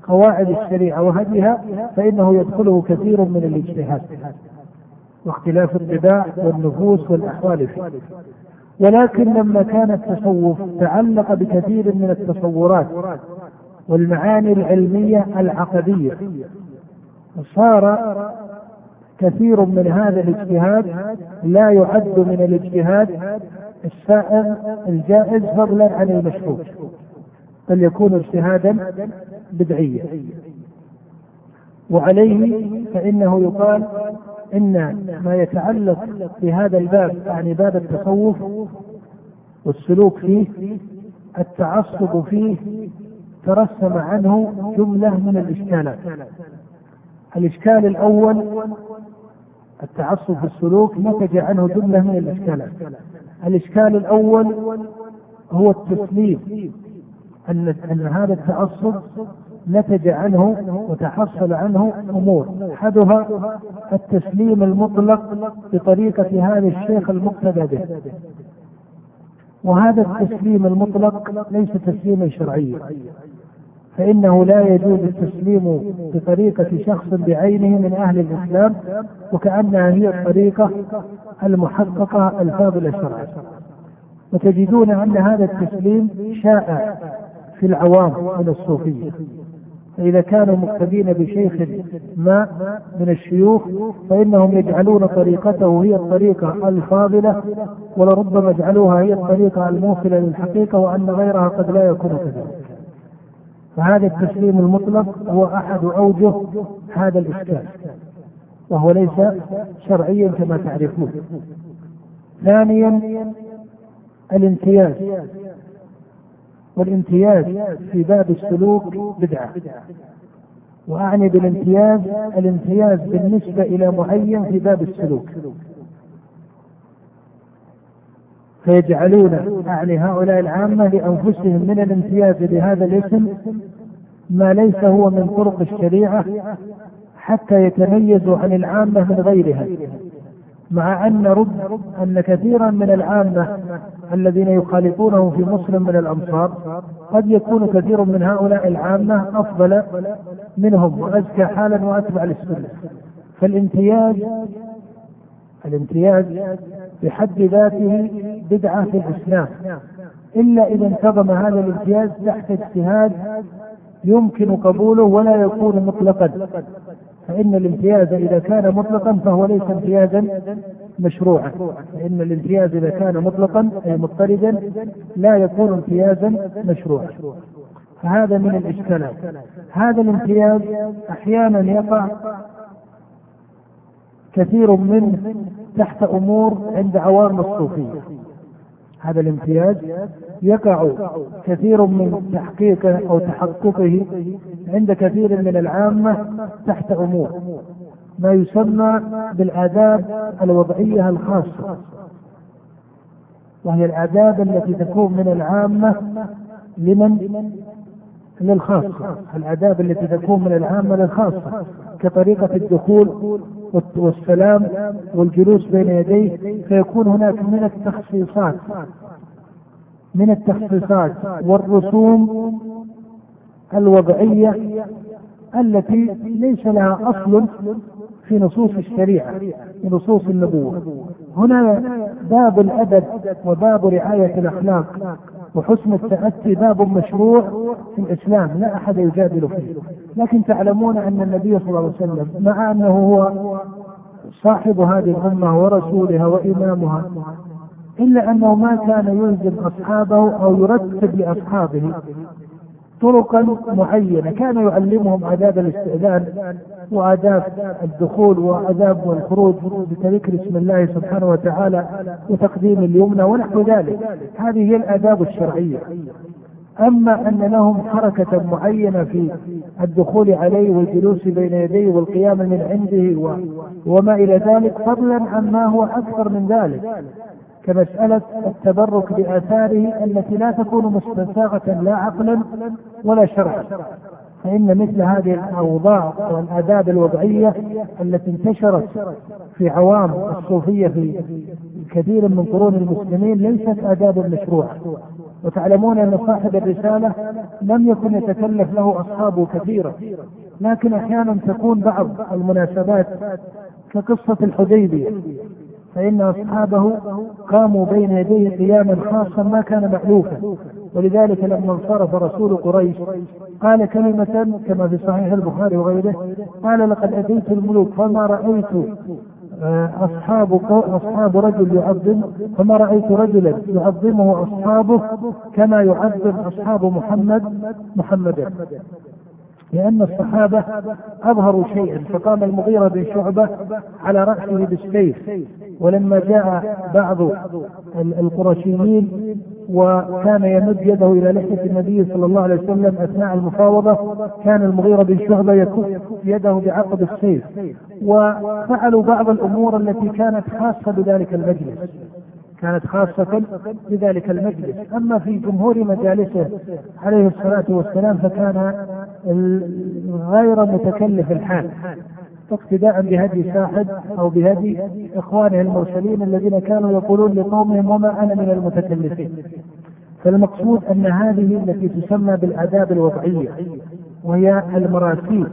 قواعد الشريعة وهديها فإنه يدخله كثير من الاجتهاد واختلاف الطباع والنفوس والأحوال فيه. ولكن لما كان التصوف تعلق بكثير من التصورات والمعاني العلمية العقدية. صار كثير من هذا الاجتهاد لا يعد من الاجتهاد السائغ الجائز فضلا عن المشروع بل يكون اجتهادا بدعيا. وعليه فإنه يقال إن ما يتعلق بهذا الباب يعني باب التصوف والسلوك فيه التعصب فيه ترسم عنه جملة من الإشكالات. الإشكال الأول التعصب في السلوك نتج عنه جملة من الإشكالات. الإشكال الأول هو التسليم أن أن هذا التعصب نتج عنه وتحصل عنه أمور. أحدها التسليم المطلق بطريقة هذا الشيخ المقتدى به. وهذا التسليم المطلق ليس تسليما شرعيا. فإنه لا يجوز التسليم بطريقة شخص بعينه من أهل الإسلام وكأنها هي الطريقة المحققة الفاضلة شرعا وتجدون أن هذا التسليم شائع في العوام من الصوفية. فإذا كانوا مقتدين بشيخ ما من الشيوخ فإنهم يجعلون طريقته هي الطريقة الفاضلة ولربما جعلوها هي الطريقة الموصلة للحقيقة وأن غيرها قد لا يكون كذلك. فهذا التسليم المطلق هو أحد أوجه هذا الإشكال وهو ليس شرعيا كما تعرفون. ثانيا الامتياز والامتياز في باب السلوك بدعة. وأعني بالامتياز الامتياز بالنسبة إلى معين في باب السلوك. فيجعلون أعني هؤلاء العامة لأنفسهم من الامتياز بهذا الاسم ما ليس هو من طرق الشريعة حتى يتميزوا عن العامة من غيرها مع أن رب أن كثيرا من العامة الذين يخالطونهم في مسلم من الأمصار قد يكون كثير من هؤلاء العامة أفضل منهم وأزكى حالا وأتبع للسنة. فالامتياز الامتياز بحد ذاته بدعة في الإسلام. إلا إذا انتظم هذا الامتياز تحت اجتهاد يمكن قبوله ولا يكون مطلقا. فإن الامتياز إذا كان مطلقا فهو ليس امتيازا مشروعا. فإن الامتياز إذا كان مطلقا أي مضطردا لا يكون امتيازا مشروعا. فهذا من الإشكالات هذا الامتياز أحيانا يقع كثير منه تحت أمور عند عوام الصوفية. هذا الامتياز يقع كثير من تحقيقه أو تحققه عند كثير من العامة تحت أمور ما يسمى بالآداب الوضعية الخاصة وهي الآداب التي تكون من العامة لمن؟ للخاصة الآداب التي تكون من العامة للخاصة. كطريقة الدخول والسلام والجلوس بين يديه فيكون هناك من التخصيصات من التخصيصات والرسوم الوضعية التي ليس لها أصل في نصوص الشريعة في نصوص النبوة. هنا باب الأدب وباب رعاية الأخلاق وحسن التأتي باب مشروع في الإسلام لا أحد يجادل فيه. لكن تعلمون أن النبي صلى الله عليه وسلم مع أنه هو صاحب هذه الأمة ورسولها وإمامها إلا أنه ما كان يلزم أصحابه أو يرتب لأصحابه طرقا معينة. كان يعلمهم آداب الاستئذان وآداب الدخول وآداب الخروج بذكر اسم الله سبحانه وتعالى وتقديم اليمنى ونحو ذلك. هذه هي الآداب الشرعية. أما أن لهم حركة معينة في الدخول عليه والجلوس بين يديه والقيام من عنده وما إلى ذلك فضلا عن ما هو أكثر من ذلك. كمسألة التبرك بآثاره التي لا تكون مستساغة لا عقلا ولا شرعا. فإن مثل هذه الأوضاع والآداب الوضعية التي انتشرت في عوام الصوفية في كثير من قرون المسلمين ليست آداب مشروعة. وتعلمون أن صاحب الرسالة لم يكن يتكلف له أصحابه كثيرا. لكن أحيانا تكون بعض المناسبات كقصة الحديبية. فإن أصحابه قاموا بين يديه قياما خاصا ما كان مألوفا. ولذلك لما انصرف رسول قريش قال كلمة كما في صحيح البخاري وغيره قال لقد أتيت الملوك فما رأيت أصحاب أصحاب رجل يعظم فما رأيت رجلا يعظمه أصحابه كما يعظم أصحاب محمد محمدا لأن الصحابة أظهروا شيئا. فقام المغيرة بن شعبة على رأسه بالسيف ولما جاء بعض القرشيين وكان يمد يده إلى لحية النبي صلى الله عليه وسلم أثناء المفاوضة كان المغيرة بن شعبة يكف يده بعقد السيف وفعلوا بعض الأمور التي كانت خاصة بذلك المجلس. كانت خاصة بذلك المجلس أما في جمهور مجالسه عليه الصلاة والسلام فكان غير متكلف الحال اقتداء بهدي صاحب أو بهدي إخوانه المرسلين الذين كانوا يقولون لقومهم وما أنا من المتكلفين. فالمقصود أن هذه التي تسمى بالآداب الوضعية وهي المراسيل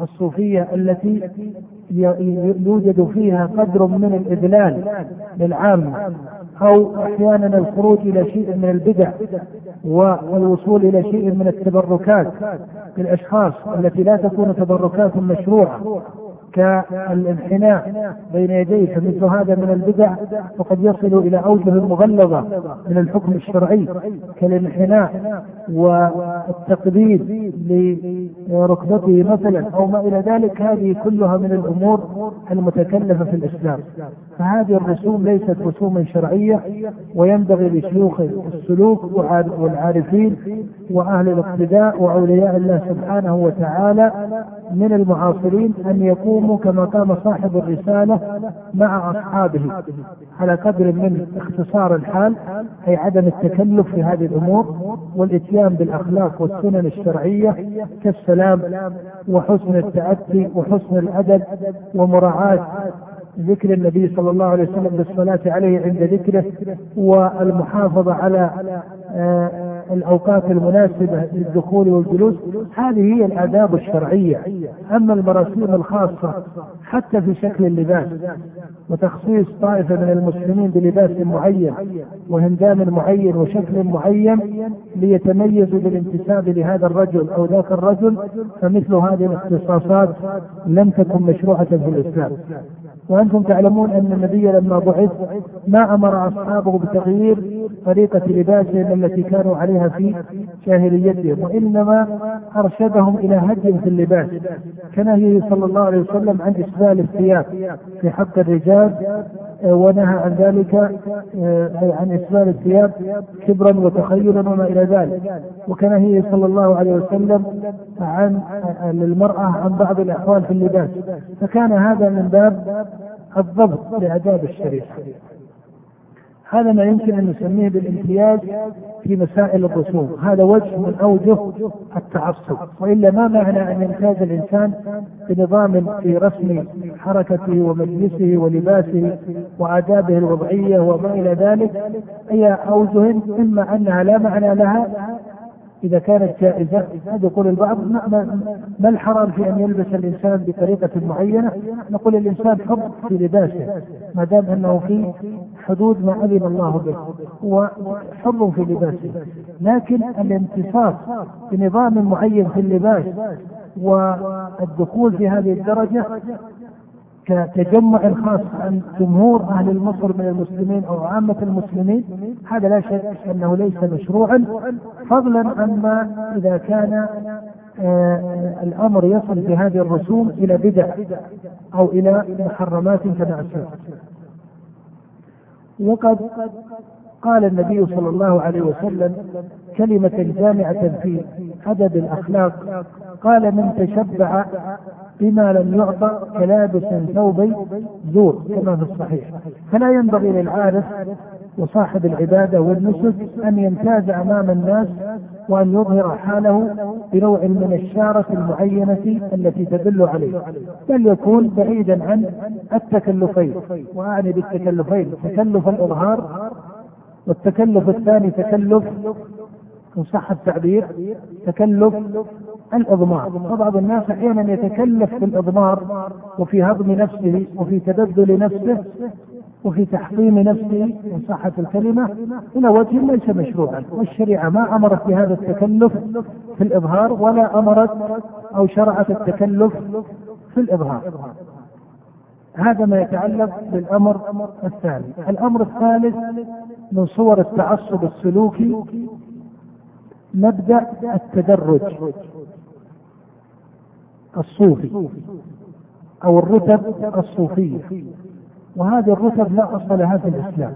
الصوفية التي يوجد فيها قدر من الإذلال للعامة أو أحيانا الخروج إلى شيء من البدع والوصول إلى شيء من التبركات للأشخاص التي لا تكون تبركات مشروعة. كالانحناء بين يديه فمثل هذا من البدع وقد يصل إلى أوجه مغلظه من الحكم الشرعي كالانحناء والتقبيل لركبته مثلا أو ما إلى ذلك. هذه كلها من الأمور المتكلفة في الإسلام. فهذه الرسوم ليست رسوما شرعية وينبغي لشيوخ السلوك والعارفين وأهل الاقتداء وأولياء الله سبحانه وتعالى من المعاصرين أن يقوموا كما قام صاحب الرسالة مع أصحابه. على قدر من اختصار الحال أي عدم التكلف في هذه الأمور والإتيان بالأخلاق والسنن الشرعية كالسلام وحسن التأتي وحسن الأدب ومراعاة ذكر النبي صلى الله عليه وسلم بالصلاة عليه عند ذكره والمحافظة على آه، الأوقات المناسبة للدخول والجلوس هذه هي الآداب الشرعية. أما المراسيم الخاصة حتى في شكل اللباس وتخصيص طائفة من المسلمين بلباس معين وهندام معين وشكل معين ليتميزوا بالانتساب لهذا الرجل أو ذاك الرجل فمثل هذه الاختصاصات لم تكن مشروعة في الإسلام. وأنتم تعلمون أن النبي لما بعث ما أمر أصحابه بتغيير طريقة لباسهم التي كانوا عليها في جاهليتهم وإنما أرشدهم إلى هدي في اللباس كنهيه صلى الله عليه وسلم عن إسبال الثياب في حق الرجال ونهى عن ذلك آه، عن إسبال الثياب كبرا وتخيلا وما إلى ذلك. وكنهيه صلى الله عليه وسلم عن للمرأة عن بعض الأحوال في اللباس. فكان هذا من باب الضبط لآداب الشريعة. هذا ما يمكن أن نسميه بالامتياز في مسائل الرسوم. هذا وجه من أوجه التعصب. وإلا ما معنى أن يمتاز الإنسان بنظام في رسم حركته ومجلسه ولباسه وآدابه الوضعية وما إلى ذلك. أي أوجه إما أنها لا معنى لها إذا كانت جائزة يقول البعض ما, ما الحرام في أن يلبس الإنسان بطريقة معينة؟ نقول الإنسان حر في لباسه ما دام أنه في حدود ما أذن الله به هو حر في لباسه. لكن الانتصاف بنظام معين في اللباس والدخول في هذه الدرجة كتجمع خاص عن جمهور أهل مصر من المسلمين أو عامة المسلمين هذا لا شك أنه ليس مشروعا فضلا عما إذا كان آه الأمر يصل بهذه الرسوم إلى بدع أو إلى محرمات كما وقد قال النبي صلى الله عليه وسلم كلمة جامعة في أدب الأخلاق قال من تشبع بما لم يعطى كلابس ثوبي زور كما في الصحيح. فلا ينبغي للعارف وصاحب العبادة والنسك أن يمتاز أمام الناس وأن يظهر حاله بنوع من الشارة المعينة التي تدل عليه. بل يكون بعيدا عن التكلفين. وأعني بالتكلفين تكلف الإظهار والتكلف الثاني تكلف إن صح التعبير تكلف الإضمار. وبعض الناس أحيانا يتكلف في الإضمار وفي هضم نفسه وفي تبذل نفسه وفي تحطيم نفسه إن صحت الكلمة إلى وجه ليس مشروعا. والشريعة ما أمرت بهذا التكلف في الإظهار ولا أمرت أو شرعت التكلف في الإظهار. هذا ما يتعلق بالأمر الثاني. الأمر الثالث من صور التعصب السلوكي مبدأ التدرج. الصوفي أو الرتب الصوفية. وهذه الرتب لا أصل لها في الإسلام.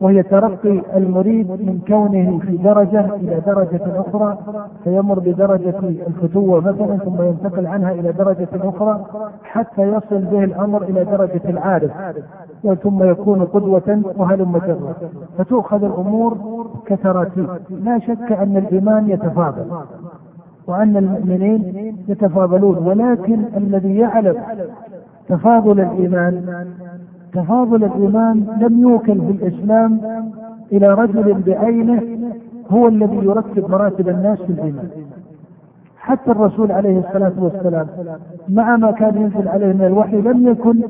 وهي ترقي المريد من كونه في درجة إلى درجة أخرى فيمر بدرجة الفتوة مثلا ثم ينتقل عنها إلى درجة أخرى حتى يصل به الأمر إلى درجة العارف ثم يكون قدوة وهلم جرا فتؤخذ الأمور كتراتيب. لا شك أن الإيمان يتفاضل. وأن المؤمنين يتفاضلون. ولكن الذي يعلم تفاضل الإيمان تفاضل الإيمان لم يوكل في الإسلام إلى رجل بعينه هو الذي يرتب مراتب الناس في الإيمان. حتى الرسول عليه الصلاة والسلام مع ما كان ينزل عليه من الوحي لم يكن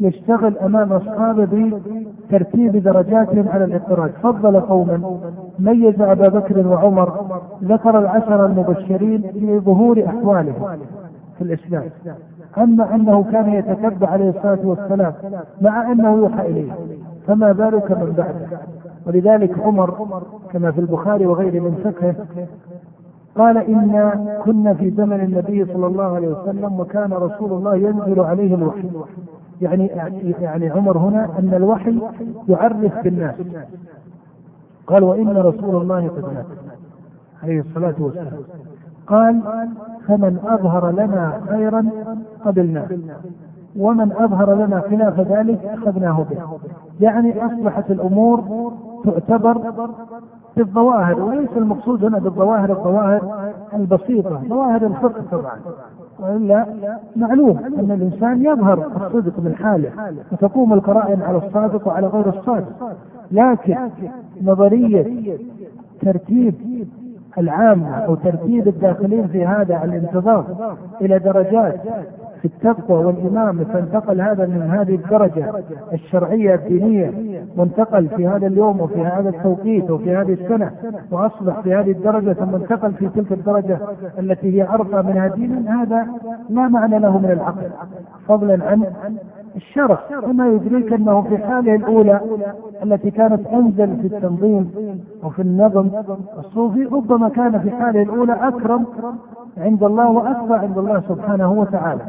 يشتغل أمام أصحابه بترتيب درجاتهم على الاضطراد فضل قوما ميز أبا بكر وعمر ذكر العشر المبشرين لظهور أحوالهم في الإسلام. أما أنه كان يتتبع عليه الصلاة والسلام مع أنه يوحى إليه فما بالك من بعده؟ ولذلك عمر كما في البخاري وغيره من فقهه قال إنا كنا في زمن النبي صلى الله عليه وسلم وكان رسول الله ينزل عليه الوحي. يعني يعني عمر هنا أن الوحي يعرف بالناس. قال وإن رسول الله قد مات عليه الصلاة والسلام. قال فمن أظهر لنا خيرا قبلناه ومن أظهر لنا خلاف ذلك أخذناه به. يعني أصبحت الأمور تعتبر بالظواهر وليس المقصود هنا بالظواهر الظواهر البسيطة ظواهر الفقه طبعا. وإلا معلوم أن الإنسان يظهر الصدق من حاله وتقوم القرائن على الصادق وعلى غير الصادق. لكن نظرية ترتيب العامة أو ترتيب الداخلين في هذا الانتظام إلى درجات في التقوى والإمامة فانتقل هذا من هذه الدرجة الشرعية الدينية وانتقل في هذا اليوم وفي هذا التوقيت وفي هذه السنة وأصبح في هذه الدرجة ثم انتقل في تلك الدرجة التي هي أرقى منها دينا هذا لا معنى له من العقل. فضلا عن الشرع وما يدريك أنه في حاله الأولى التي كانت أنزل في التنظيم وفي النظم. الصوفي ربما كان في حاله الأولى أكرم عند الله وأكبر عند الله سبحانه وتعالى.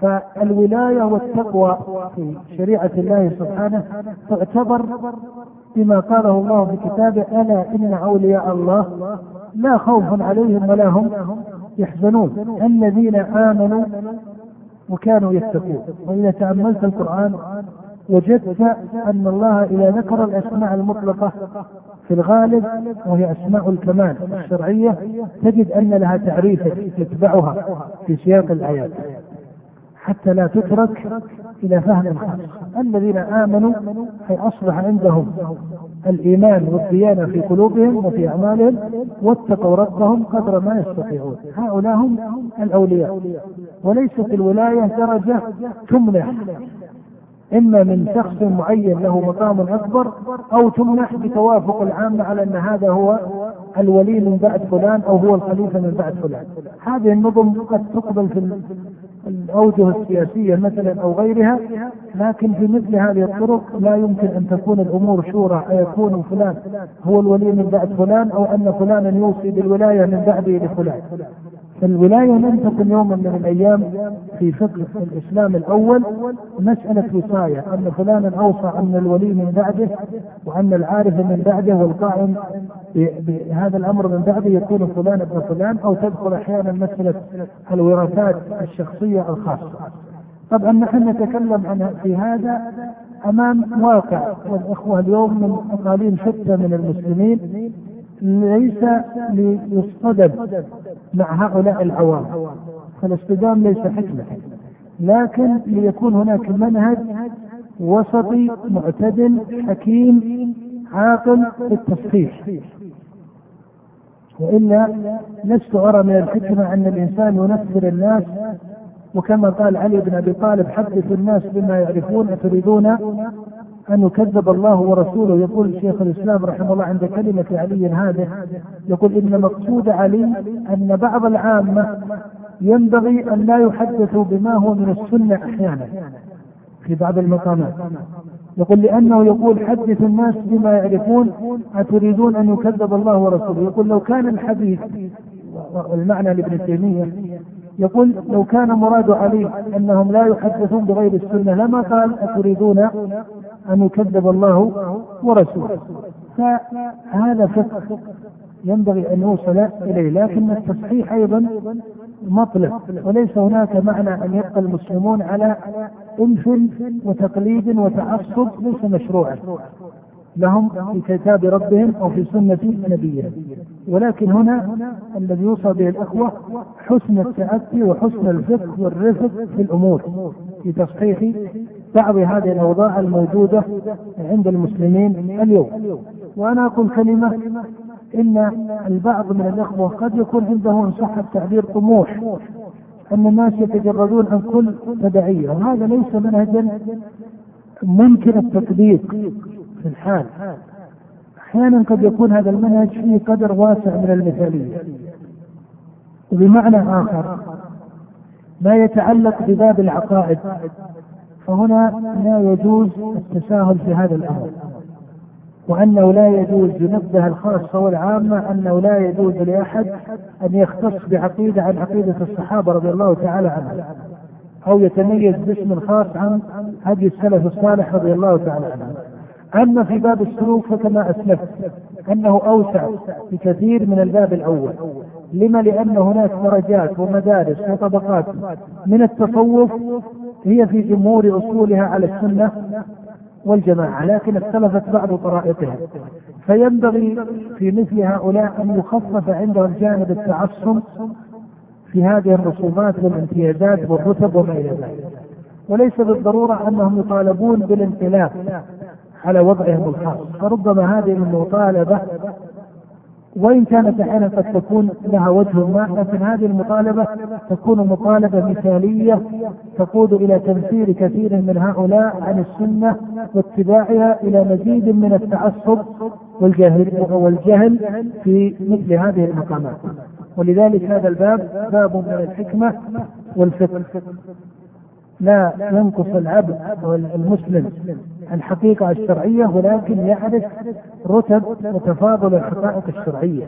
فالولاية والتقوى في شريعة الله سبحانه تعتبر بما قاله الله في كتابه ألا إن أولياء الله لا خوف عليهم ولا هم يحزنون. الذين آمنوا وكانوا يتقون. وإذا تأملت القرآن وجدت أن الله إذا ذكر الأسماء المطلقة في الغالب وهي أسماء الكمال الشرعية تجد أن لها تعريفا يتبعها في سياق الآيات. حتى لا تترك إلى فهم خاص الذين آمنوا أي أصبح عندهم الإيمان والديانة في قلوبهم وفي أعمالهم واتقوا ربهم قدر ما يستطيعون. هؤلاء هم الأولياء. وليست الولاية درجة تمنح. إما من شخص معين له مقام أكبر أو تمنح بتوافق العامة على أن هذا هو الولي من بعد فلان أو هو الخليفة من بعد فلان. هذه النظم قد تقبل في الأوجه السياسية مثلا أو غيرها لكن في مثل هذه الطرق لا يمكن أن تكون الأمور شورى أيكون فلان هو الولي من بعد فلان أو أن فلانا يوصي بالولاية من بعده لفلان. فالولاية لم تكن يوما من الأيام في فقه الإسلام الأول مسألة وصاية أن فلانا أوصى أن الولي من بعده وأن العارف من بعده والقائم بهذا الأمر من بعده يكون فلان ابن فلان أو تدخل أحيانا مسألة الوراثات الشخصية الخاصة. طبعا نحن نتكلم عن في هذا أمام واقع. والإخوة اليوم من أقاليم شتى من المسلمين ليس ليصطدم مع هؤلاء العوام. فالاصطدام ليس حكمة. لكن ليكون هناك منهج وسطي معتدل حكيم عاقل في التصحيح وإلا لست أرى من الحكمة أن الإنسان ينفر الناس وكما قال علي بن أبي طالب حدث الناس بما يعرفون أتريدون أن يكذب الله ورسوله. يقول شيخ الإسلام رحمه الله عند كلمة علي هذه يقول إن مقصود علي أن بعض العامة ينبغي أن لا يحدثوا بما هو من السنة أحيانا في بعض المقامات. يقول لأنه يقول حدث الناس بما يعرفون أتريدون أن يكذب الله ورسوله؟ يقول لو كان الحديث والمعنى لابن تيمية يقول لو كان مراد علي أنهم لا يحدثون بغير السنة لما قال أتريدون أن يكذب الله ورسوله. فهذا فقه ينبغي أن يوصل إليه لكن التصحيح أيضا مطلب وليس هناك معنى أن يبقى المسلمون على إنف وتقليد وتعصب ليس مشروعا. لهم في كتاب ربهم أو في سنة نبيهم. ولكن هنا الذي يوصى به الأخوة حسن التأتي وحسن الفقه والرفق في الأمور في تصحيح بعض هذه الأوضاع الموجودة عند المسلمين اليوم. وأنا أقول كلمة إن البعض من الأخوة قد يكون عنده إن صح التعبير طموح أن الناس يتجردون عن كل تبعية. وهذا ليس منهجا ممكن التطبيق. في الحال. أحيانا قد يكون هذا المنهج فيه قدر واسع من المثالية. وبمعنى آخر ما يتعلق بباب العقائد فهنا لا يجوز التساهل في هذا الأمر. وأنه لا يجوز ينبه الخاصة والعامة أنه لا يجوز لأحد أن يختص بعقيدة عن عقيدة الصحابة رضي الله تعالى عنهم أو يتميز باسم خاص عن هدي السلف الصالح رضي الله تعالى عنهم. أما في باب السلوك فكما أسلفت أنه أوسع بكثير من الباب الأول. لما؟ لأن هناك درجات ومدارس وطبقات من التصوف هي في جمهور أصولها على السنة والجماعة لكن اختلفت بعض طرائقها. فينبغي في مثل هؤلاء أن يخفف عندهم جانب التعصب في هذه الرسومات والامتيازات والرتب وما إلى ذلك. وليس بالضرورة أنهم يطالبون بالانقلاب على وضعهم الخاص. فربما هذه المطالبة وإن كانت أحيانا قد تكون لها وجه ما لكن هذه المطالبة تكون مطالبة مثالية تقود إلى تنفير كثير من هؤلاء عن السنة واتباعها إلى مزيد من التعصب والجهل والجهل في مثل هذه المقامات. ولذلك هذا الباب باب من الحكمة والفقه. لا ينقص العبد المسلم الحقيقة الشرعية ولكن يعرف رتب وتفاضل الحقائق الشرعية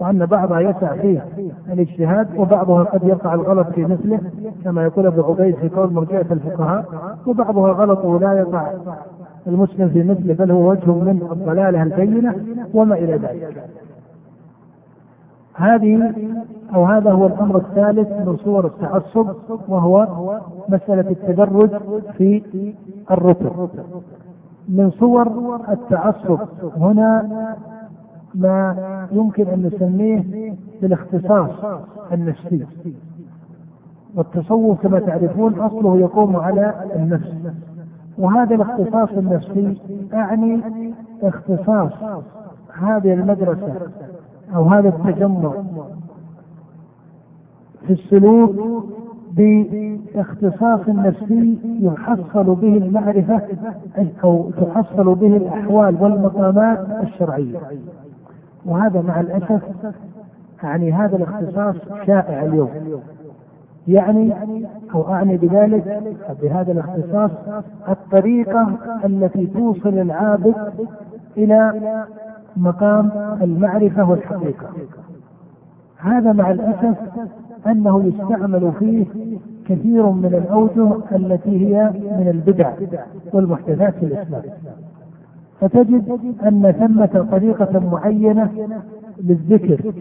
وأن بعضها يسع فيه الاجتهاد وبعضها قد يقع الغلط في مثله كما يقول ابن عبيد في قول مرجعة الفقهاء وبعضها غلط ولا يقع المسلم في مثله بل هو وجه من الضلالة البينة وما إلى ذلك. هذه أو هذا هو الأمر الثالث من صور التعصب وهو مسألة التدرج في الرتب من صور التعصب هنا ما يمكن أن نسميه بالاختصاص النفسي. والتصوف كما تعرفون أصله يقوم على النفس. وهذا الاختصاص النفسي أعني اختصاص هذه المدرسة أو هذا التجمع في السلوك باختصاص نفسي يحصل به المعرفة أو تحصل به الأحوال والمقامات الشرعية. وهذا مع الأسف يعني هذا الاختصاص شائع اليوم. يعني أو أعني بذلك بهذا الاختصاص الطريقة التي توصل العابد إلى مقام المعرفة والحقيقة. هذا مع الأسف أنه يستعمل فيه كثير من الأوجه التي هي من البدع والمحدثات في الإسلام. فتجد أن ثمة طريقة معينة للذكر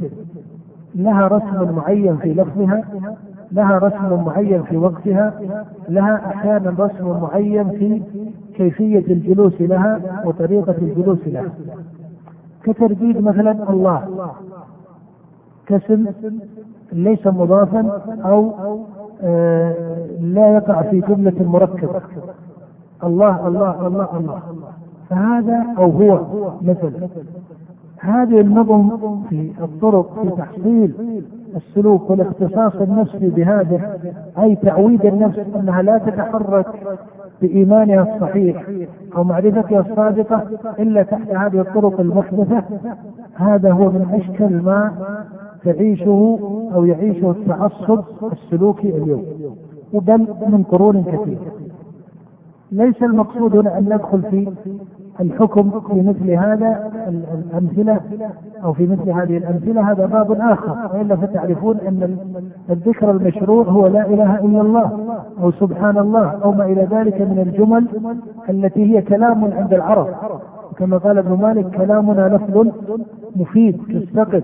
لها رسم معين في لفظها لها رسم معين في وقتها لها أحيانا رسم معين في كيفية الجلوس لها وطريقة الجلوس لها. كترديد مثلا الله كاسم ليس مضافا أو آه لا يقع في جملة مركبة. الله الله الله الله. فهذا أو هو مثلا. هذه النظم في الطرق في تحصيل السلوك والاختصاص النفسي بهذا أي تعويد النفس أنها لا تتحرك بإيمانها الصحيح أو معرفتها الصادقة إلا تحت هذه الطرق المحدثة هذا هو من أشكل ما تعيشه أو يعيشه التعصب السلوكي اليوم. وبل من قرون كثيرة. ليس المقصود هنا أن ندخل في الحكم في مثل هذا الأمثلة أو في مثل هذه الأمثلة هذا باب آخر. وإلا فتعرفون أن الذكر المشروع هو لا إله إلا الله أو سبحان الله أو ما إلى ذلك من الجمل التي هي كلام عند العرب. كما قال ابن مالك كلامنا لفظ مفيد تستقد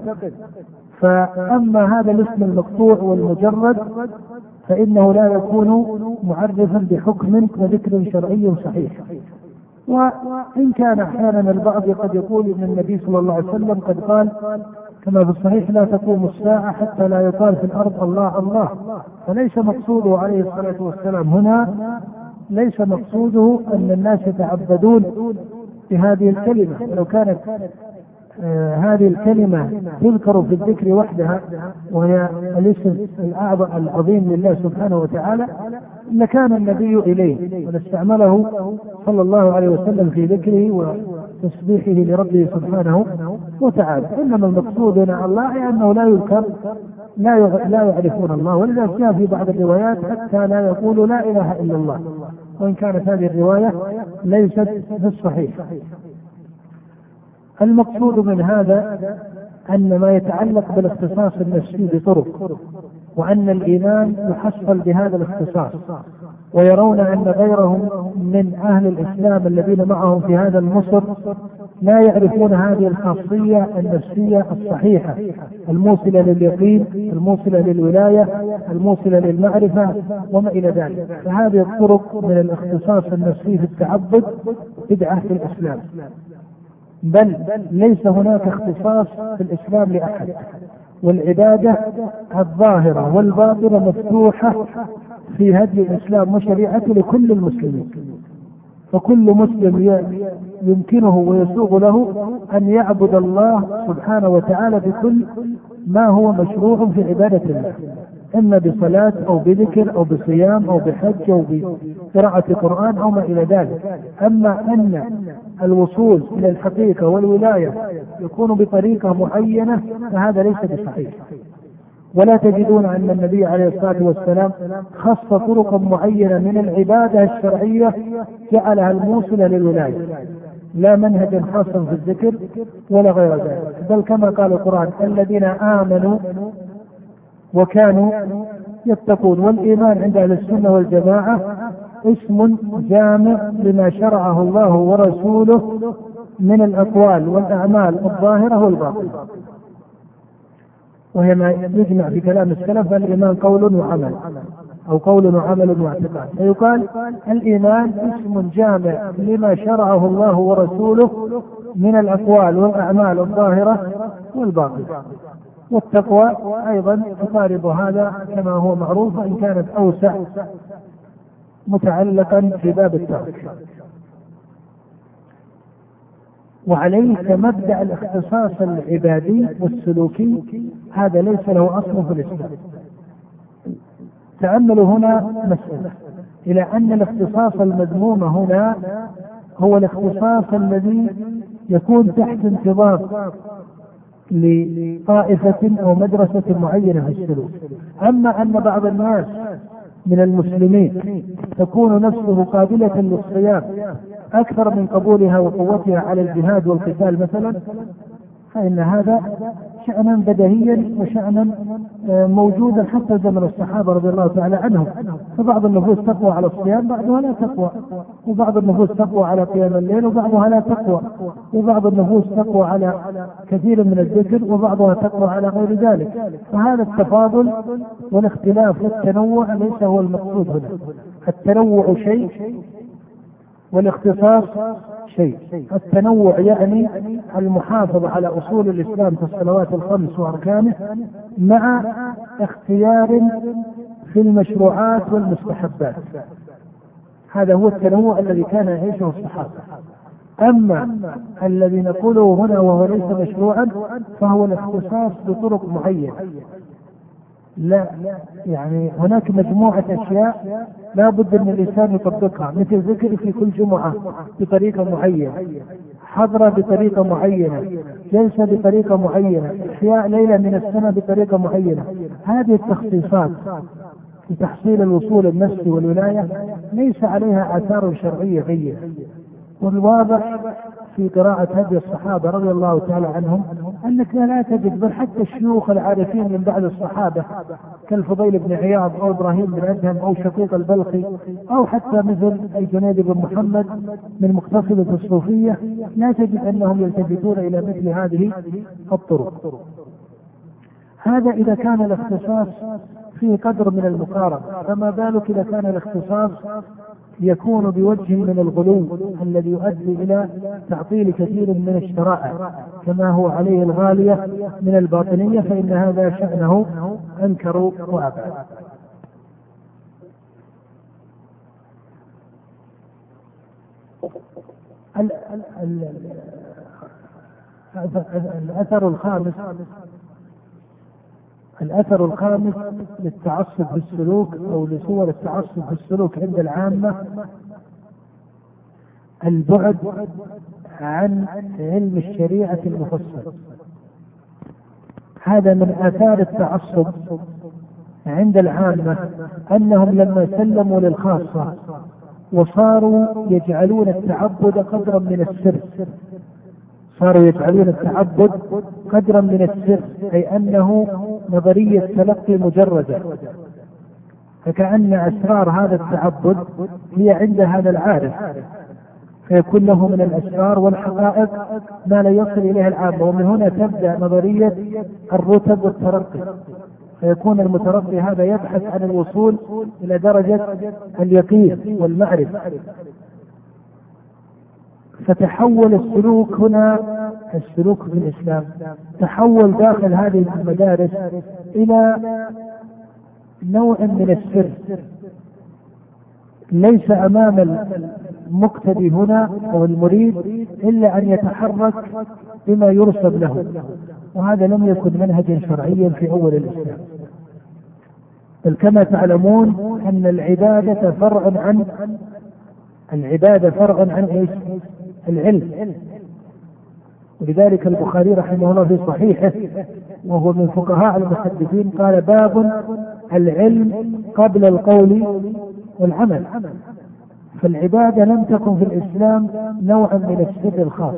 فأما هذا الاسم المقطوع والمجرد فإنه لا يكون معرفا بحكم وذكر شرعي صحيح. وإن كان أحيانا البعض قد يقول إن النبي صلى الله عليه وسلم قد قال كما في الصحيح لا تقوم الساعة حتى لا يقال في الأرض الله الله. فليس مقصوده عليه الصلاة والسلام هنا ليس مقصوده أن الناس يتعبدون بهذه الكلمة. لو كانت هذه الكلمة تذكر في الذكر وحدها وهي الاسم الأعظم العظيم لله سبحانه وتعالى لكان النبي إليه ولاستعمله صلى الله عليه وسلم في ذكره وتسبيحه لربه سبحانه وتعالى. إنما المقصود هنا الله أنه لا يذكر لا لا يعرفون الله ولذلك جاء في بعض الروايات حتى لا يقولوا لا إله إلا الله. وإن كانت هذه الرواية ليست في الصحيح. المقصود من هذا أن ما يتعلق بالاختصاص النفسي بطرق وأن الإيمان يحصل بهذا الاختصاص ويرون أن غيرهم من أهل الإسلام الذين معهم في هذا المصر لا يعرفون هذه الخاصية النفسية الصحيحة الموصلة لليقين الموصلة للولاية الموصلة للمعرفة وما إلى ذلك. فهذه الطرق من الاختصاص النفسي في التعبد بدعة في الإسلام. بل ليس هناك اختصاص في الإسلام لأحد. والعبادة الظاهرة والباطنة مفتوحة في هدي الإسلام وشريعته لكل المسلمين. فكل مسلم يمكنه ويسوغ له أن يعبد الله سبحانه وتعالى بكل ما هو مشروع في عبادة الله. إما بصلاة أو بذكر أو بصيام أو بحج أو بقراءة قرآن أو ما إلى ذلك. أما أن الوصول إلى الحقيقة والولاية يكون بطريقة معينة فهذا ليس بصحيح. ولا تجدون أن النبي عليه الصلاة والسلام خص طرقا معينة من العبادة الشرعية جعلها الموصلة للولاية. لا منهجا خاصا في الذكر ولا غير ذلك. بل كما قال القرآن الذين آمنوا وكانوا يتقون. والإيمان عند أهل السنة والجماعة اسم جامع لما شرعه الله ورسوله من الأقوال والأعمال الظاهرة والباطنة. وهي ما يجمع في كلام السلف الإيمان قول وعمل أو قول وعمل واعتقاد. فيقال الإيمان اسم جامع لما شرعه الله ورسوله من الأقوال والأعمال الظاهرة والباطنة. والتقوى أيضا تقارب هذا كما هو معروف وإن كانت أوسع متعلقا في باب الترك. وعليه كمبدأ الاختصاص العبادي والسلوكي هذا ليس له أصل في الإسلام. تاملوا هنا مسألة إلى أن الاختصاص المذموم هنا هو الاختصاص الذي يكون تحت انتظام لطائفة أو مدرسة معينة في السلوك. أما أن بعض الناس من المسلمين تكون نفسه قابلة للصيام أكثر من قبولها وقوتها على الجهاد والقتال مثلا فإن هذا شأنا بدهيا وشأنا آه، موجودا حتى زمن الصحابة رضي الله تعالى عنهم. فبعض النفوس تقوى على الصيام بعضها لا تقوى. وبعض النفوس تقوى على قيام الليل وبعضها لا تقوى. وبعض النفوس تقوى على كثير من الذكر وبعضها تقوى على غير ذلك. فهذا التفاضل والاختلاف والتنوع ليس هو المقصود هنا. التنوع شيء والاختصاص شيء. التنوع يعني المحافظة على أصول الإسلام في الصلوات الخمس وأركانه مع اختيار في المشروعات والمستحبات. هذا هو التنوع الذي كان يعيشه الصحابة. أما الذي نقوله هنا وهو ليس مشروعا فهو الاختصاص بطرق معينة. لا يعني هناك مجموعة أشياء لا بد أن الإنسان يطبقها مثل ذكر في كل جمعة بطريقة معينة حضرة بطريقة معينة جلسة بطريقة معينة إحياء ليلة من السنة بطريقة معينة. هذه التخصيصات في تحصيل الوصول النفسي والولاية ليس عليها آثار شرعية جيدة والواضح في قراءة هدي الصحابة رضي الله تعالى عنهم أنك لا تجد بل حتى الشيوخ العارفين من بعد الصحابة كالفضيل بن عياض أو إبراهيم بن أدهم أو شقيق البلخي أو حتى مثل الجنيد بن محمد من مقتصدة الصوفية لا تجد أنهم يلتفتون إلى مثل هذه الطرق. هذا إذا كان الاختصاص فيه قدر من المقارنة فما بالك إذا كان الاختصاص يكون بوجه من الغلو الذي يؤدي إلى تعطيل كثير من الشرائع كما هو عليه الغالية من الباطنية فإن هذا شأنه انكروا وابعد. الأثر الخامس الأثر الخامس للتعصب في السلوك أو لصور التعصب في السلوك عند العامة البعد عن علم الشريعة المفصل هذا من آثار التعصب عند العامة أنهم لما سلموا للخاصة وصاروا يجعلون التعبد قدرا من السر. صاروا يجعلون التعبد قدرا من السر أي أنه نظرية تلقي مجردة. فكأن أسرار هذا التعبد هي عند هذا العارف. فيكون له من الأسرار والحقائق ما لا يصل إليه العامة ومن هنا تبدأ نظرية الرتب والترقي. فيكون المترقي هذا يبحث عن الوصول إلى درجة اليقين والمعرفة. فتحول السلوك هنا السلوك في الإسلام. تحول داخل هذه المدارس إلى نوع من السر. ليس أمام المقتدي هنا أو المريد إلا أن يتحرك بما يرسب له. وهذا لم يكن منهجا شرعيا في أول الإسلام. بل كما تعلمون أن العبادة فرع عن العبادة فرع عن إيش؟ العلم. ولذلك البخاري رحمه الله في صحيحه وهو من فقهاء المحدثين قال باب العلم قبل القول والعمل. فالعبادة لم تكن في الإسلام نوعا من السر الخاص.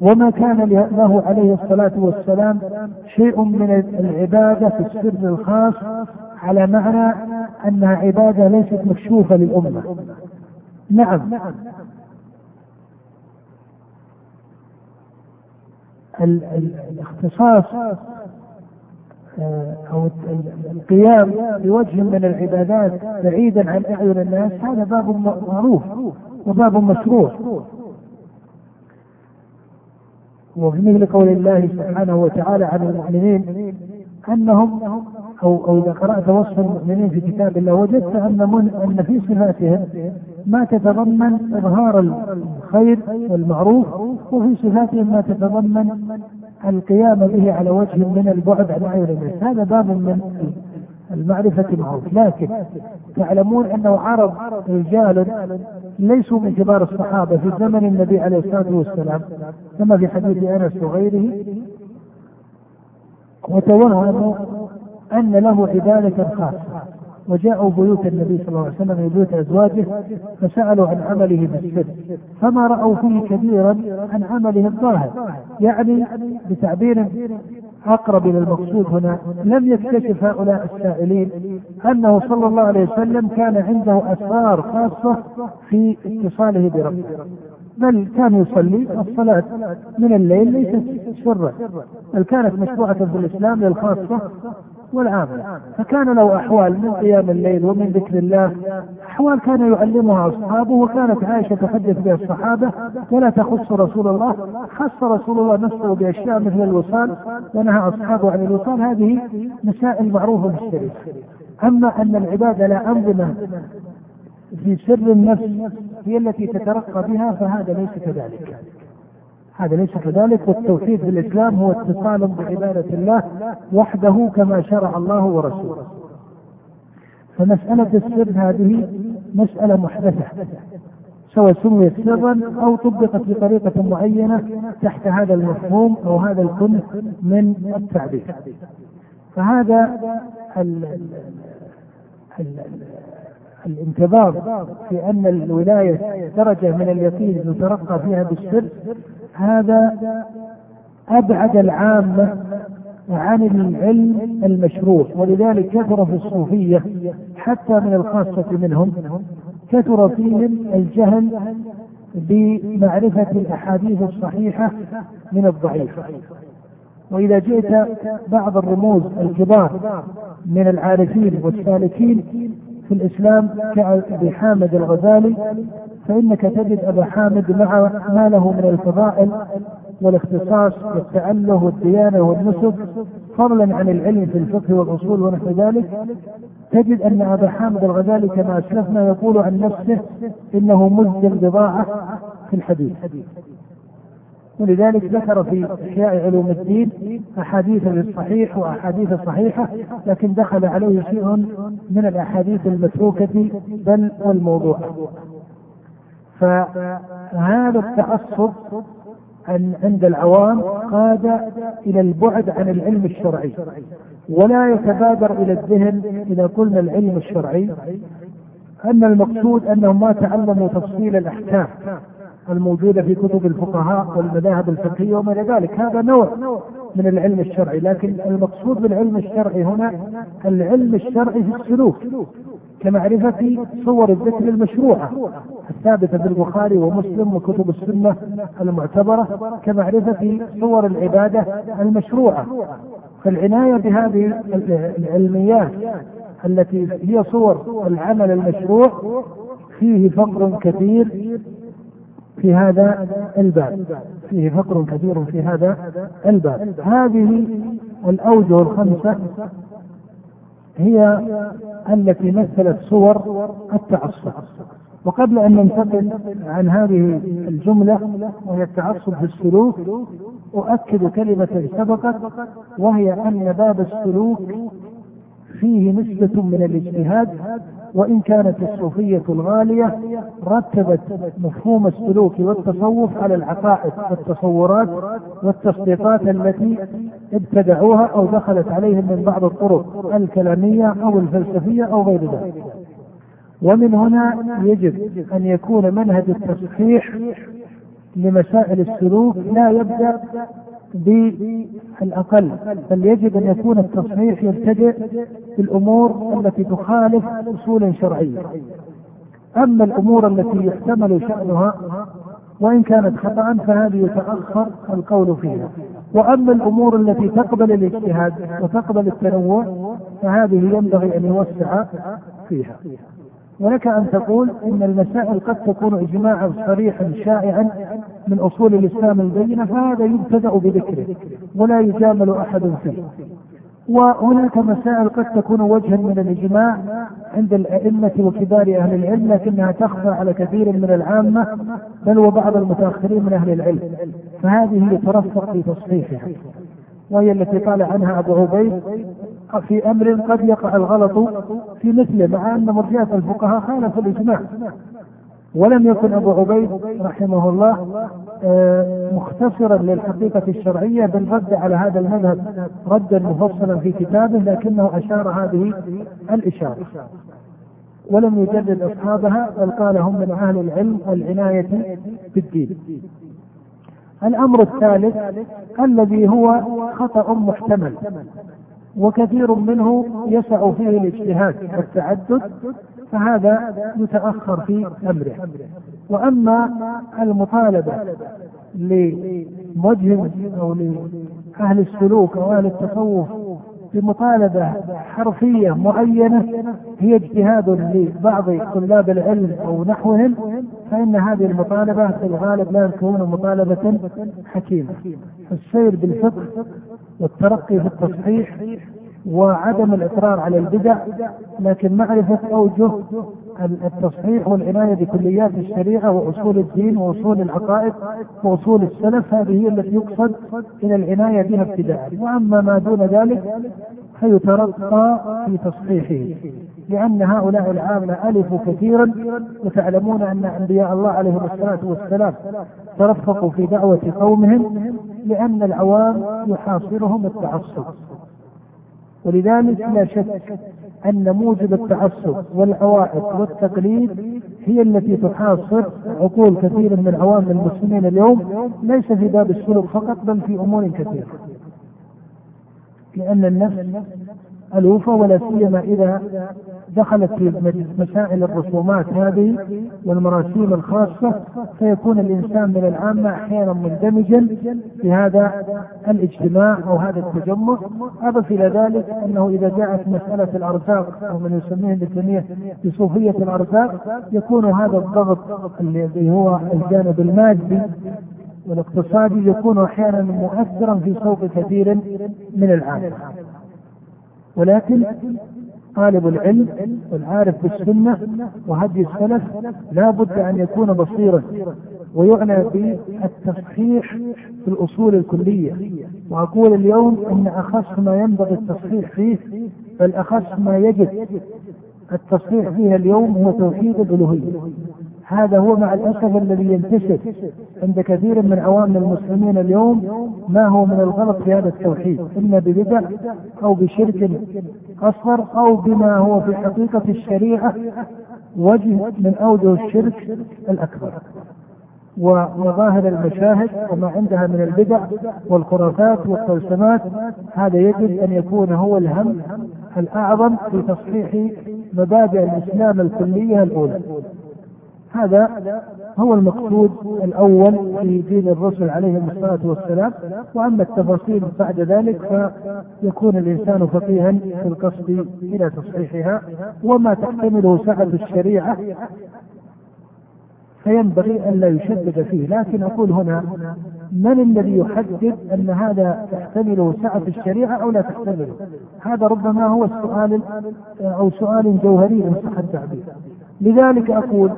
وما كان له عليه الصلاة والسلام شيء من العبادة في السر الخاص على معنى أنها عبادة ليست مكشوفة للأمة. نعم. الاختصاص آه، أو القيام بوجه من العبادات بعيدا عن أعين الناس هذا باب معروف وباب مشروع. وفي مثل قول الله سبحانه وتعالى عن المؤمنين أنهم أو أو إذا قرأت وصف المؤمنين في كتاب الله وجدت أن من أن في صفاتهم ما تتضمن إظهار الخير والمعروف وفي صفاتهم ما تتضمن القيام به على وجه من البعد عن اعين الناس هذا باب من المعرفة معروف لكن تعلمون أنه عرض رجال ليسوا من كبار الصحابة في زمن النبي عليه الصلاة والسلام كما في حديث أنس وغيره وتوهموا أن له عبادة خاصة. وجاءوا بيوت النبي صلى الله عليه وسلم بيوت أزواجه فسألوا عن عمله بالسر فما رأوا فيه كبيرا عن عمله الظاهر. يعني بتعبير أقرب إلى المقصود هنا لم يكتشف هؤلاء السائلين أنه صلى الله عليه وسلم كان عنده أسرار خاصة في اتصاله بربه. بل كان يصلي الصلاة من الليل ليست سرا بل كانت مشروعة في الإسلام للخاصة والعامة فكان له أحوال من قيام الليل ومن ذكر الله. أحوال كان يعلمها أصحابه وكانت عائشة تحدث بها الصحابة. ولا تخص رسول الله. خص رسول الله نفسه بأشياء مثل الوصال. ونهى أصحابه عن الوصال. هذه مسائل معروفة في أما أن العبادة لا أنظمة في سر النفس هي التي تترقى بها فهذا ليس كذلك. هذا ليس كذلك والتوحيد في الإسلام هو اتصال بعبادة الله وحده كما شرع الله ورسوله. فمسألة السر هذه مسألة محدثة سواء سميت سرا أو طبقت بطريقة معينة تحت هذا المفهوم أو هذا الكنه من التعبير. فهذا ال الانتظار في أن الولاية درجة من اليقين يترقى فيها بالسر هذا أبعد العامة عن العلم المشروع ولذلك كثر في الصوفية حتى من الخاصة منهم كثر فيهم الجهل بمعرفة الأحاديث الصحيحة من الضعيفه وإذا جئت بعض الرموز الكبار من العارفين والسالكين في الإسلام كأبي حامد الغزالي فإنك تجد أبا حامد مع ما له من الفضائل والاختصاص والتأله والديانة والنسب فضلا عن العلم في الفقه والأصول ونحو ذلك. تجد أن أبا حامد الغزالي كما أسلفنا يقول عن نفسه إنه مزدل بضاعة في الحديث. ولذلك ذكر في إحياء علوم الدين أحاديث الصحيح وأحاديث الصحيحه لكن دخل عليه شيء من الأحاديث المتروكة بل الموضوع فهذا التعصب عند العوام قاد إلى البعد عن العلم الشرعي ولا يتبادر إلى الذهن إذا قلنا العلم الشرعي أن المقصود أنهم ما تعلموا تفصيل الأحكام. الموجودة في كتب الفقهاء والمذاهب الفقهية وما إلى ذلك. هذا نوع من العلم الشرعي لكن المقصود بالعلم الشرعي هنا العلم الشرعي في السلوك كمعرفة صور الذكر المشروعة الثابتة في البخاري ومسلم وكتب السنة المعتبرة كمعرفة صور العبادة المشروعة. فالعناية بهذه العلميات التي هي صور العمل المشروع فيه فقر كثير في هذا الباب. فيه فقر كثير في هذا الباب. هذه الأوجه الخمسة هي التي مثلت صور التعصب. وقبل أن ننتقل عن هذه الجملة وهي التعصب في السلوك أؤكد كلمة سبقت وهي أن باب السلوك فيه نسبة من الاجتهاد وإن كانت الصوفية الغالية رتبت مفهوم السلوك والتصوف على العقائد والتصورات والتصديقات التي ابتدعوها أو دخلت عليهم من بعض الطرق الكلامية أو الفلسفية أو غير ذلك. ومن هنا يجب أن يكون منهج التصحيح لمسائل السلوك لا يبدأ بالأقل بل يجب أن يكون التصحيح يبتدئ بالأمور التي تخالف أصولا شرعية. أما الأمور التي يحتمل شأنها وإن كانت خطأ فهذه يتأخر القول فيها. وأما الأمور التي تقبل الاجتهاد وتقبل التنوع فهذه ينبغي أن يوسع فيها. ولك أن تقول إن المسائل قد تكون اجماعا صريحا شائعا من أصول الإسلام البينة فهذا يبتدأ بذكره ولا يجامل أحد فيه. وهناك مسائل قد تكون وجها من الإجماع عند الأئمة وكبار أهل العلم لكنها تخفى على كثير من العامة بل وبعض المتأخرين من أهل العلم. فهذه يترفق في تصحيحها. وهي التي قال عنها أبو عبيد في أمر قد يقع الغلط في مثله مع أن مرجئة الفقهاء خالفوا الإجماع. ولم يكن أبو عبيد رحمه الله آه، مختصرا للحقيقة الشرعية بل رد على هذا المذهب ردا مفصلا في كتابه لكنه أشار هذه الإشارة. ولم يجدد أصحابها بل قال هم من أهل العلم والعناية بالدين. الأمر الثالث الذي هو خطأ محتمل. وكثير منه يسع فيه الاجتهاد والتعدد فهذا يتأخر في أمره. وأما المطالبة لموجه أو لأهل السلوك أو أهل التصوف بمطالبة حرفية معينة هي اجتهاد لبعض طلاب العلم أو نحوهم فإن هذه المطالبة في الغالب لا تكون مطالبة حكيمة. السير بالفقه والترقي في التصحيح وعدم الإصرار على البدع لكن معرفة أوجه التصحيح والعناية بكليات الشريعة وأصول الدين وأصول العقائد وأصول السلف هذه هي التي يقصد إلى العناية بها ابتداء. وأما ما دون ذلك فيترقى في تصحيحه لأن هؤلاء العامة ألفوا كثيرا وتعلمون أن أنبياء الله عليهم الصلاة والسلام ترفقوا في دعوة قومهم لأن العوام يحاصرهم التعصب. ولذلك لا شك أن موجب التعصب والعوائق والتقليد هي التي تحاصر عقول كثير من عوام المسلمين اليوم ليس في باب السلوك فقط بل في أمور كثيرة. لأن النفس ألوفة ولا سيما إذا دخلت في مسائل الرسومات هذه والمراسيم الخاصة فيكون الإنسان من العامة أحيانا مندمجا في هذا الاجتماع أو هذا التجمع. أضف إلى ذلك أنه إذا جاءت مسألة الأرزاق أو من يسميه ابن بصوفية الأرزاق يكون هذا الضغط الذي هو الجانب المادي والاقتصادي يكون أحيانا مؤثرا في صوت كثير من العامه ولكن طالب العلم والعارف بالسنة وهدي السلف لا بد أن يكون بصيرا ويعنى بالتصحيح في الأصول الكلية. وأقول اليوم أن أخص ما ينبغي التصحيح فيه بل أخص ما يجب التصحيح فيها اليوم هو توحيد الألوهية. هذا هو مع الأسف الذي ينتشر عند كثير من عوام المسلمين اليوم ما هو من الغلط في هذا التوحيد إما ببدع أو بشرك أصغر أو بما هو في حقيقة الشريعة وجه من أوجه الشرك الأكبر ومظاهر المشاهد وما عندها من البدع والخرافات والطلسمات هذا يجب أن يكون هو الهم الأعظم في تصحيح مبادئ الإسلام الكلية الأولى. هذا هو المقصود الأول في دين الرسل عليهم الصلاة والسلام. وأما التفاصيل بعد ذلك فيكون الإنسان فقيها في القصد إلى تصحيحها. وما تحتمله سعة الشريعة فينبغي أن لا يشدد فيه. لكن أقول هنا من الذي يحدد أن هذا تحتمله سعة الشريعة أو لا تحتمله؟ هذا ربما هو السؤال أو سؤال جوهري إن صح التعبير لذلك أقول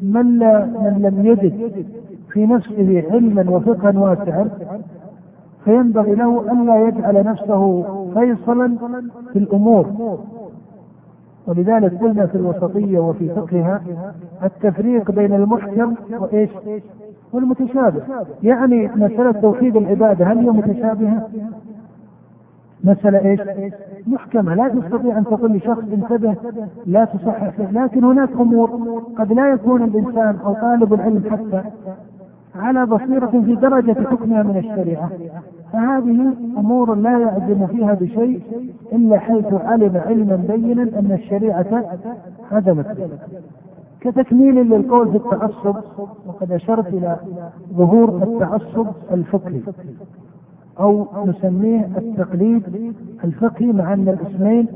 من, لا من لم يجد في نفسه علما وفقها واسعا فينبغي له أن لا يجعل نفسه فيصلا في الأمور. ولذلك قلنا في الوسطية وفي فقهها التفريق بين المحكم وإيش؟ والمتشابه. يعني مسألة توحيد العبادة هل هي متشابهة؟ مسألة إيش؟ محكمة لا تستطيع أن تقول لشخص انتبه لا تصحح. لكن هناك أمور قد لا يكون الإنسان أو طالب العلم حتى على بصيرة في درجة حكمها من الشريعة. فهذه أمور لا يعزم فيها بشيء إلا حيث علم علما بينا أن الشريعة هدمت كتكميل للقول في التعصب وقد أشرت إلى ظهور التعصب الفكري أو نسميه التقليد الفقهي مع أن الاسمين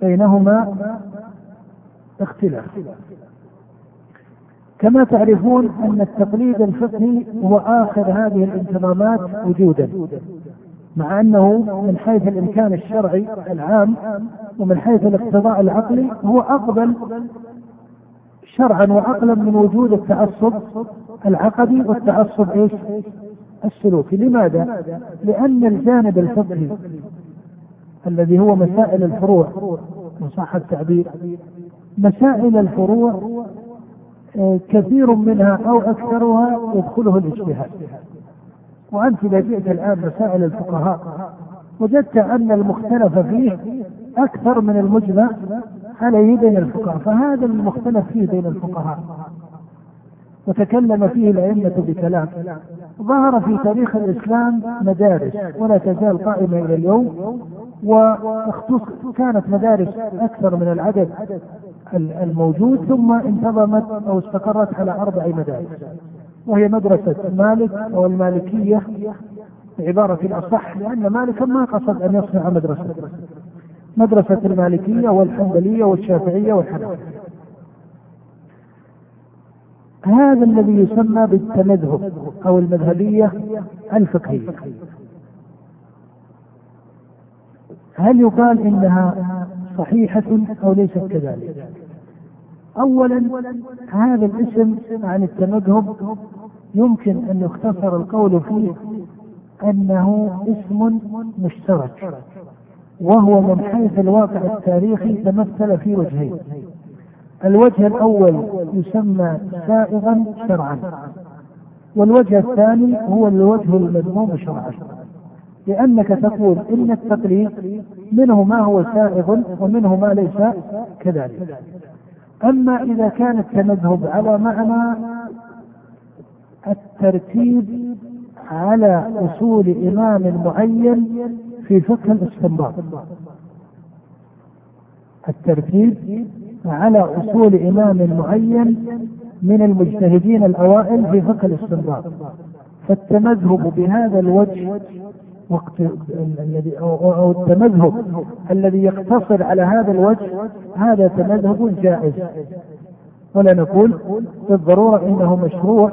بينهما اختلاف كما تعرفون أن التقليد الفقهي هو آخر هذه الانتظامات وجودا مع أنه من حيث الإمكان الشرعي العام ومن حيث الاقتضاء العقلي هو أقبل شرعا وعقلا من وجود التعصب العقدي والتعصب إيش؟ السلوكي، لماذا؟ لأن الجانب الفقهي الذي هو مسائل الفروع إن صح التعبير مسائل الفروع آه، كثير منها أو أكثرها يدخله الاجتهاد. وأنت إذا جئت الآن مسائل الفقهاء. وجدت أن المختلف فيه أكثر من المجمع عليه بين الفقهاء. فهذا المختلف فيه بين الفقهاء. وتكلم فيه الأئمة بكلام. ظهر في تاريخ الإسلام مدارس ولا تزال قائمة إلى اليوم واختص كانت مدارس أكثر من العدد الموجود ثم انتظمت أو استقرت على أربع مدارس وهي مدرسة مالك أو المالكية بعبارة الأصح لأن مالكا ما قصد أن يصنع مدرسة مدرسة المالكية والحنبلية والشافعية والحنفية هذا الذي يسمى بالتمذهب أو المذهبية الفقهية. هل يقال إنها صحيحة أو ليست كذلك؟ أولا هذا الاسم عن التمذهب يمكن أن يختصر القول فيه أنه اسم مشترك وهو من حيث الواقع التاريخي تمثل في وجهين. الوجه الأول يسمى سائغا شرعا والوجه الثاني هو الوجه المذموم شرعا. لأنك تقول إن التقليد منه ما هو سائغ ومنه ما ليس كذلك. أما إذا كان التمذهب على معنى الترتيب على أصول إمام معين في فقه الاستنباط. الترتيب على أصول إمام معين من المجتهدين الأوائل في فقه الاستنباط. فالتمذهب بهذا الوجه وقت الذي أو التمذهب الذي يقتصر على هذا الوجه هذا تمذهب جائز. ولا نقول بالضرورة إنه مشروع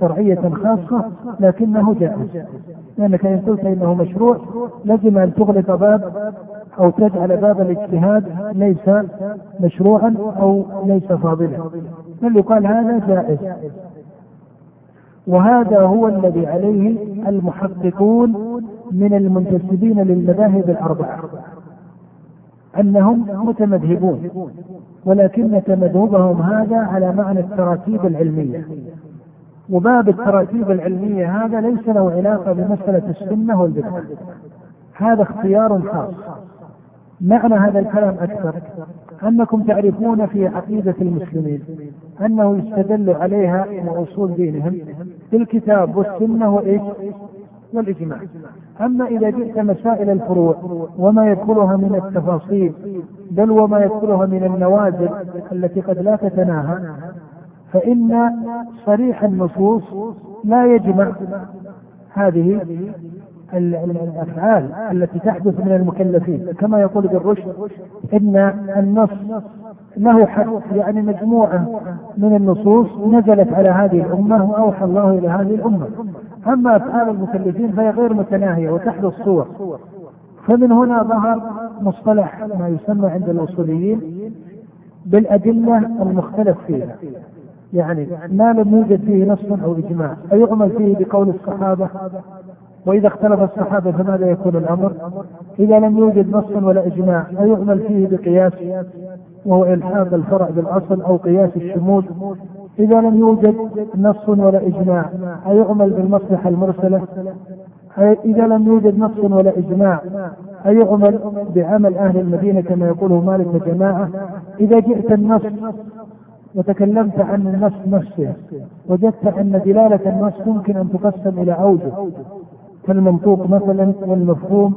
شرعية خاصة لكنه جائز. لأنك إن قلت إنه مشروع لزم أن تغلق باب أو تجعل باب الاجتهاد ليس مشروعا أو ليس فاضلا. بل يقال هذا جائز. وهذا هو الذي عليه المحققون من المنتسبين للمذاهب الأربعة. أنهم متمذهبون ولكن تمذهبهم هذا على معنى التراتيب العلمية. وباب التراتيب العلمية هذا ليس له علاقة بمسألة السنة والبدعة. هذا اختيار خاص. معنى هذا الكلام أكثر أنكم تعرفون في عقيدة المسلمين أنه يستدل عليها وأصول دينهم بالكتاب والسنة وإيش؟ والإجماع أما إذا جئت مسائل الفروع وما يدخلها من التفاصيل بل وما يدخلها من النوازل التي قد لا تتناهى فإن صريح النصوص لا يجمع هذه الأفعال التي تحدث من المكلفين. كما يقول ابن رشد إن النص له حق؟ يعني مجموعة من النصوص نزلت على هذه الأمة وأوحى الله إلى هذه الأمة. أما أفعال المكلفين فهي غير متناهية وتحدث صور. فمن هنا ظهر مصطلح ما يسمى عند الأصوليين بالأدلة المختلف فيها. يعني ما لم يوجد فيه نص أو إجماع. أيعمل فيه بقول الصحابة؟ وإذا اختلف الصحابة فماذا يكون الأمر؟ إذا لم يوجد نص ولا إجماع أيعمل فيه بقياس وهو إلحاق الفرع بالأصل أو قياس الشمول؟ إذا لم يوجد نص ولا إجماع أيعمل بالمصلحة المرسلة؟ إذا لم يوجد نص ولا إجماع أيعمل بعمل أهل المدينة كما يقوله مالك وجماعة؟ إذا جئت النص وتكلمت عن النص نفسه وجدت أن دلالة النص ممكن أن تقسم إلى أوجه. كالمنطوق مثلا والمفهوم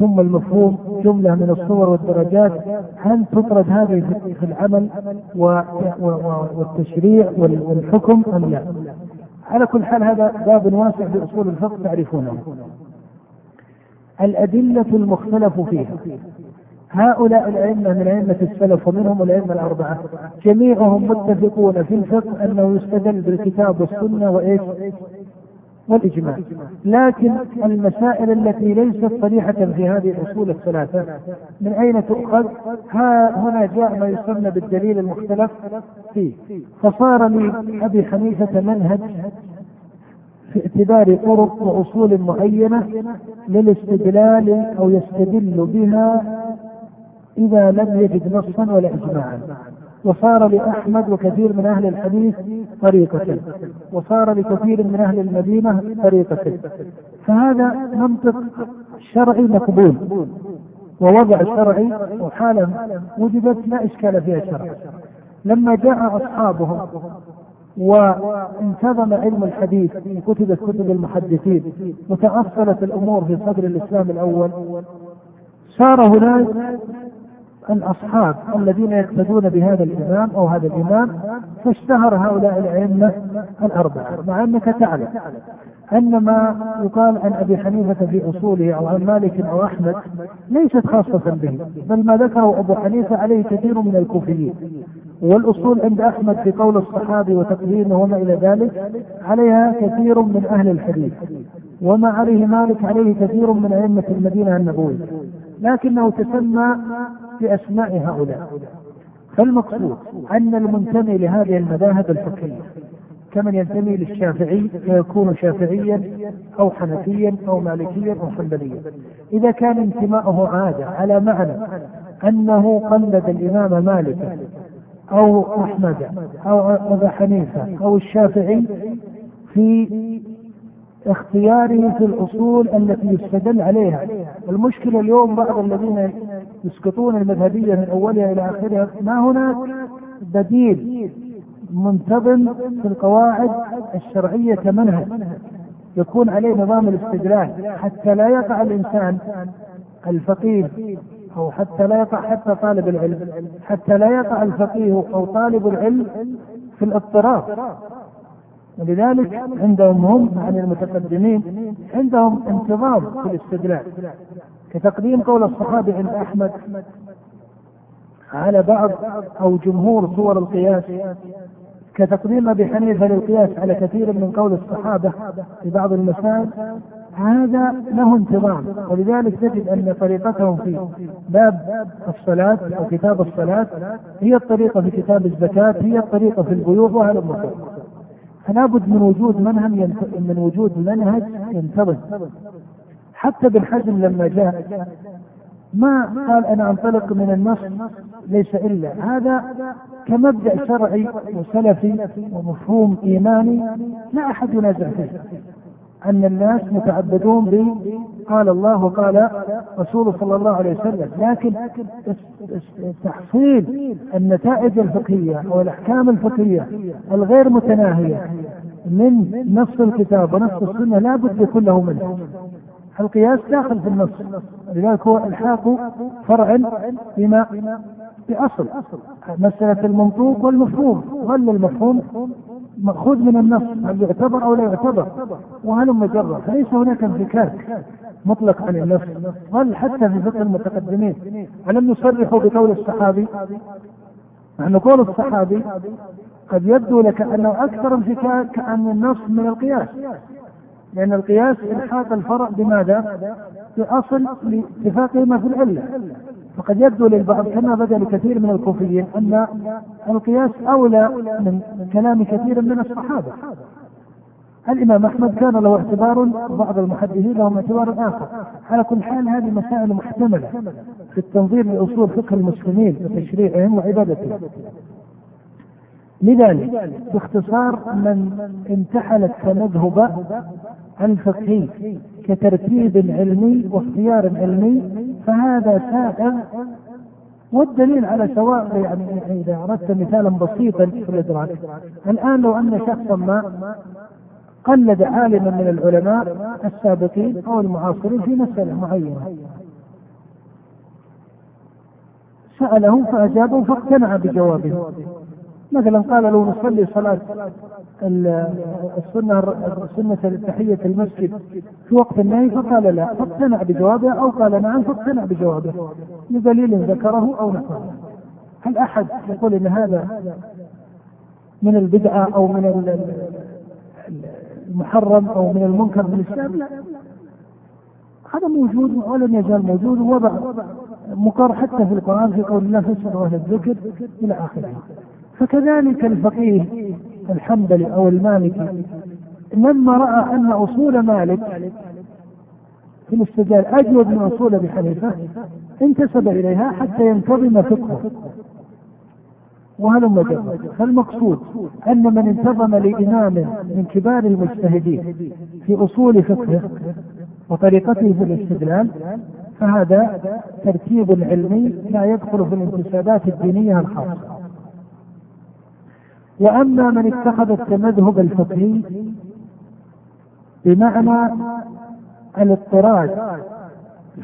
ثم المفهوم جملة من الصور والدرجات هل تطرد هذه في العمل والتشريع والحكم أم لا؟ على كل حال هذا باب واسع في أصول الفقه تعرفونه الأدلة المختلف فيها هؤلاء الأئمة من أئمة السلف ومنهم الأئمة الأربعة جميعهم متفقون في الفقه أنه يستدل بالكتاب والسنة وإيش؟ والإجماع. لكن المسائل التي ليست صريحة في هذه الأصول الثلاثة من أين تؤخذ؟ ها هنا جاء ما يسمى بالدليل المختلف فيه. فصار لأبي حنيفة منهج في اعتبار طرق وأصول معينة للاستدلال أو يستدل بها إذا لم يجد نصا ولا إجماعا. وصار لأحمد وكثير من أهل الحديث طريقة. وصار لكثير من أهل المدينة طريقة. فهذا منطق شرعي مقبول. ووضع شرعي وحالة وجدت لا إشكال فيها شرع. لما جاء أصحابهم وانتظم علم الحديث كتبت كتب المحدثين وتأصلت الأمور في صدر الإسلام الأول صار هناك الأصحاب الذين يقتدون بهذا الإمام أو هذا الإمام فاشتهر هؤلاء الأئمة الأربعة مع أنك تعلم أن ما يقال عن أبي حنيفة في أصوله أو عن مالك أو أحمد ليست خاصة به بل ما ذكره أبو حنيفة عليه كثير من الكوفيين. والأصول عند أحمد في قول الصحابي وتقديمه وما إلى ذلك عليها كثير من أهل الحديث وما عليه مالك عليه كثير من أئمة المدينة النبوية. لكنه تسمى بأسماء هؤلاء. فالمقصود أن المنتمي لهذه المذاهب الفقهية كمن ينتمي للشافعي فيكون شافعيا أو حنفيا أو مالكيا أو حنبليا. إذا كان انتماؤه عادة على معنى أنه قلد الإمام مالك أو أحمد أو أبا حنيفة أو الشافعي في اختياره في الأصول التي يستدل عليها. المشكلة اليوم بعض الذين يسقطون المذهبية من أولها إلى آخرها. ما هناك بديل منتظم في القواعد الشرعية كمنهج. يكون عليه نظام الاستدلال. حتى لا يقع الإنسان الفقيه أو حتى لا يقع حتى طالب العلم. حتى لا يقع الفقيه أو طالب العلم في الاضطراب. ولذلك عندهم هم عن المتقدمين عندهم انتظام في الاستدلال. كتقديم قول الصحابي عند أحمد على بعض أو جمهور صور القياس. كتقديم أبي حنيفة للقياس على كثير من قول الصحابة في بعض المسائل. هذا له انتظام ولذلك تجد أن طريقتهم في باب الصلاة أو كتاب الصلاة هي الطريقة في كتاب الزكاة هي الطريقة في البيوع وهذا الموضوع فلا بد من وجود منهج من وجود منهج ينتظم. حتى ابن حزم لما جاء ما قال أنا أنطلق من النص ليس إلا. هذا كمبدأ شرعي وسلفي ومفهوم إيماني لا أحد ينازع فيه. أن الناس متعبدون ب قال الله وقال رسوله صلى الله عليه وسلم. لكن تحصيل النتائج الفقهية أو الأحكام الفقهية الغير متناهية من نص الكتاب ونص السنة لا بد يكون له منه القياس داخل في النص. لذلك هو إلحاق فرع بما بأصل. مسألة المنطوق والمفهوم. ظل المفهوم مأخوذ من النص؟ هل يعتبر أو لا يعتبر؟ وهل مجرد؟ فليس هناك انفكاك مطلق عن النص. بل حتى في فقه المتقدمين؟ ألم يصرحوا بقول الصحابي؟ أن قول الصحابي قد يبدو لك أنه أكثر انفكاك عن النص من القياس. لأن القياس إلحاق الفرع بماذا؟ بأصل لاتفاقهما في العلة. فقد يبدو للبعض كما بدا لكثير من الكوفيين أن القياس أولى من كلام كثير من الصحابة. الإمام أحمد كان له اعتبار بعض المحدثين لهم اعتبار آخر. على كل حال هذه مسائل محتملة في التنظير لأصول فقه المسلمين وتشريعهم وعبادتهم. لذلك باختصار من انتحل التمذهب الفقهي كترتيب علمي واختيار علمي فهذا سائغ والدليل على سواء يعني إذا أردت مثالا بسيطا في الإدراك الآن لو أن شخصا ما قلد عالما من العلماء السابقين أو المعاصرين في مسألة معينة. سأله فأجابه فاقتنع بجوابه. مثلا قال لو نصلي صلاة السنة سنة تحية المسجد في وقت النهي فقال لا فاقتنع بجوابه أو قال نعم فاقتنع بجوابه لدليل ذكره أو نحوه. هل أحد يقول أن هذا من البدعة أو من المحرم أو من المنكر في الإسلام؟ لا. هذا موجود ولم يزال موجود ووضع مقر حتى في القرآن في قول الله فاسألوا أهل الذكر إلى آخره. فكذلك الفقيه الحنبلي أو المالكي لما رأى أن أصول مالك في الاستدلال أجود من أصول أبي حنيفة انتسب إليها حتى ينتظم فقهه. وهلم جرا فالمقصود أن من انتظم لإمام من كبار المجتهدين في أصول فقهه وطريقته في الاستدلال فهذا ترتيب علمي لا يدخل في الانتسابات الدينية الخاصة. وأما من اتخذ التمذهب الفقهي بمعنى الاضطراد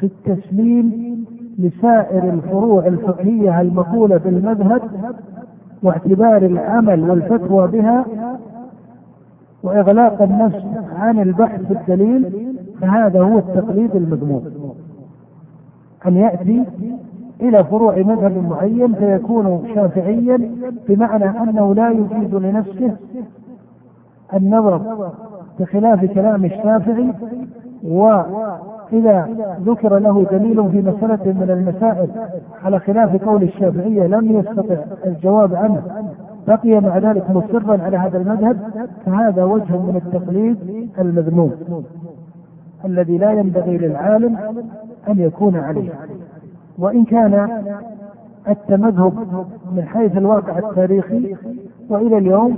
في التسليم لسائر الفروع الفقهية المقولة بالمذهب واعتبار العمل والفتوى بها وإغلاق النفس عن البحث في الدليل فهذا هو التقليد المذموم. أن يأتي إلى فروع مذهب معين فيكون شافعيا بمعنى أنه لا يجيد لنفسه النظر بخلاف كلام الشافعي وإذا ذكر له دليل في مسألة من المسائل على خلاف قول الشافعية لم يستطع الجواب عنه بقي مع ذلك مصرا على هذا المذهب فهذا وجه من التقليد المذموم الذي لا ينبغي للعالم أن يكون عليه. وإن كان التمذهب من حيث الواقع التاريخي وإلى اليوم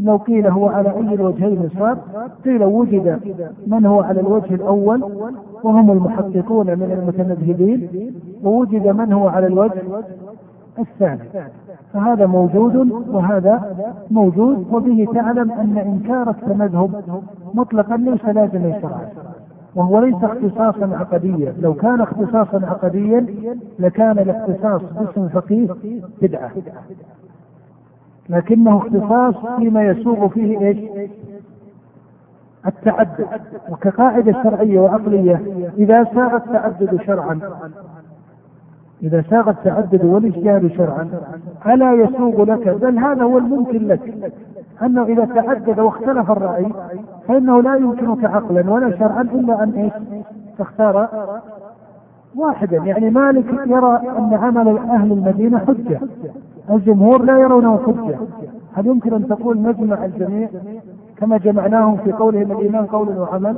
لو قيل هو على أي الوجهين صار قيل وجد من هو على الوجه الأول وهم المحققون من المتمذهبين ووجد من هو على الوجه الثاني. فهذا موجود وهذا موجود وبه تعلم أن إنكار التمذهب مطلقا ليس لازما شرعا وهو ليس اختصاصا عقديا. لو كان اختصاصا عقديا لكان الاختصاص باسم فقيه بدعة. لكنه اختصاص فيما يسوغ فيه إيش؟ التعدد. وكقاعدة شرعية وعقلية إذا ساغ التعدد شرعا إذا ساغ التعدد والاجتهاد شرعا ألا يسوغ لك؟ بل هذا هو الممكن لك. أنه إذا تعدد واختلف الرأي فإنه لا يمكنك عقلا ولا شرعا إلا أن إيش؟ تختار واحدا. يعني مالك يرى أن عمل أهل المدينة حجة. الجمهور لا يرونه حجة. هل يمكن أن تقول نجمع الجميع كما جمعناهم في قولهم الإيمان قول وعمل؟